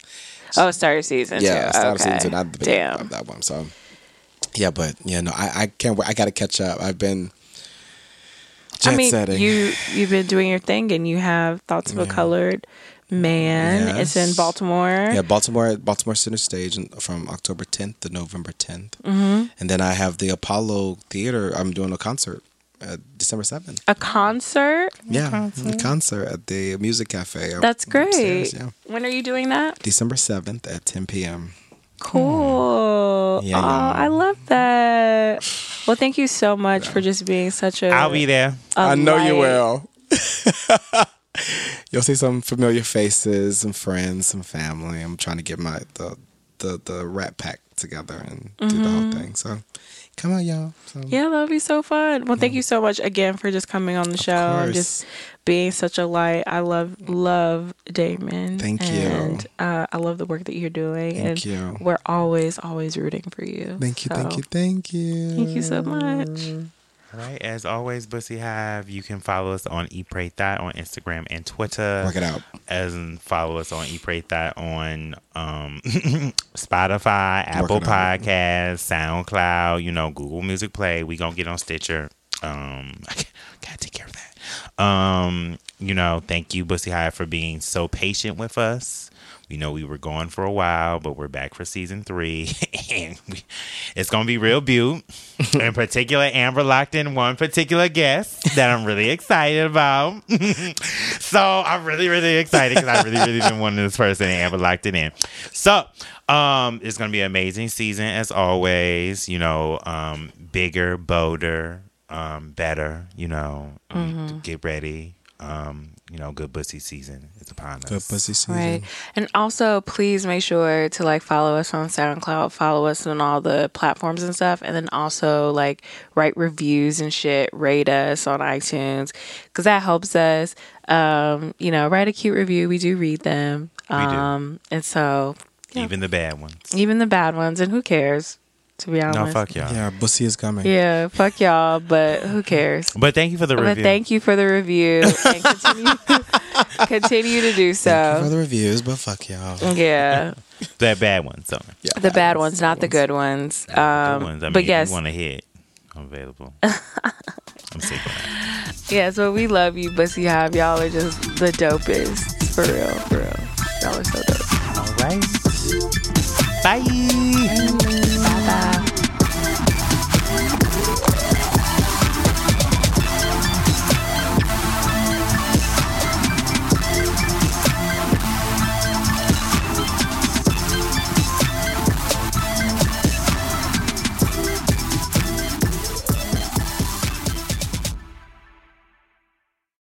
Oh, start of season yeah, two. start okay. of season two. Not the beginning Damn. of that one. So yeah, but yeah, no, I, I can't wait. I got to catch up. I've been jet I mean, setting. you you've been doing your thing, and you have thoughts of a colored man. It's in Baltimore. yeah, Baltimore, Baltimore Center Stage from October 10th to November 10th, Mm-hmm. and then I have the Apollo Theater. I'm doing a concert uh, December 7th. A concert. Yeah, a concert at the Music Cafe. That's great. upstairs, yeah, When are you doing that? December 7th at 10 p.m. Cool. Yeah, oh, yeah. I love that. Well, thank you so much for just being such a. I'll be there. I know you will. You'll see some familiar faces, some friends, some family. I'm trying to get my the the the rat pack together and do the whole thing. So come on, y'all. So. Yeah, that'll be so fun. Well, thank you so much again for just coming on the show and just being such a light. I love love Damon. Thank you. and, Uh, I love the work that you're doing. Thank and you. We're always, always rooting for you. Thank you, thank you, thank you. Thank you so much. All right. As always, Bussy Hive, you can follow us on E Pray Thot on Instagram and Twitter. Work it out. As in follow us on E Pray Thot on um, Spotify, Apple. Podcasts, SoundCloud, you know, Google Music Play. We gonna get on Stitcher. Um, I gotta take care of that. Um, you know, thank you, Bussy Hive, for being so patient with us. We know we were gone for a while, but we're back for season three, and we, it's gonna be real beaut. in particular, Amber locked in one particular guest that I'm really excited about. so I'm really, really excited because I really, really been wanting this person, and Amber locked it in. So um, it's gonna be an amazing season as always. You know, um, bigger, bolder, um, better. You know, get ready. Um, you know, good bussy season is upon us. Good pussy season. Right. And also, please make sure to like follow us on SoundCloud, follow us on all the platforms and stuff. And then also, like, write reviews and shit, rate us on iTunes because that helps us. Um, you know, write a cute review. We do read them. We do. Um, and so, Even the bad ones. even the bad ones, and who cares, to be honest. No, fuck y'all. Yeah, pussy is coming. Yeah, fuck y'all, but who cares? But thank you for the review. But thank you for the review and continue, continue to do Thank you for the reviews, but fuck y'all. Yeah. the bad ones. So Yeah, The bad ones, not the good ones. the Um, ones. I mean, but if yes, you want to hit, I'm available. I'm sick of that. yes, but we love you, Bussy Hive. Y'all are just the dopest. For real, for real. Y'all are so dope. All right. Bye. Bye bye.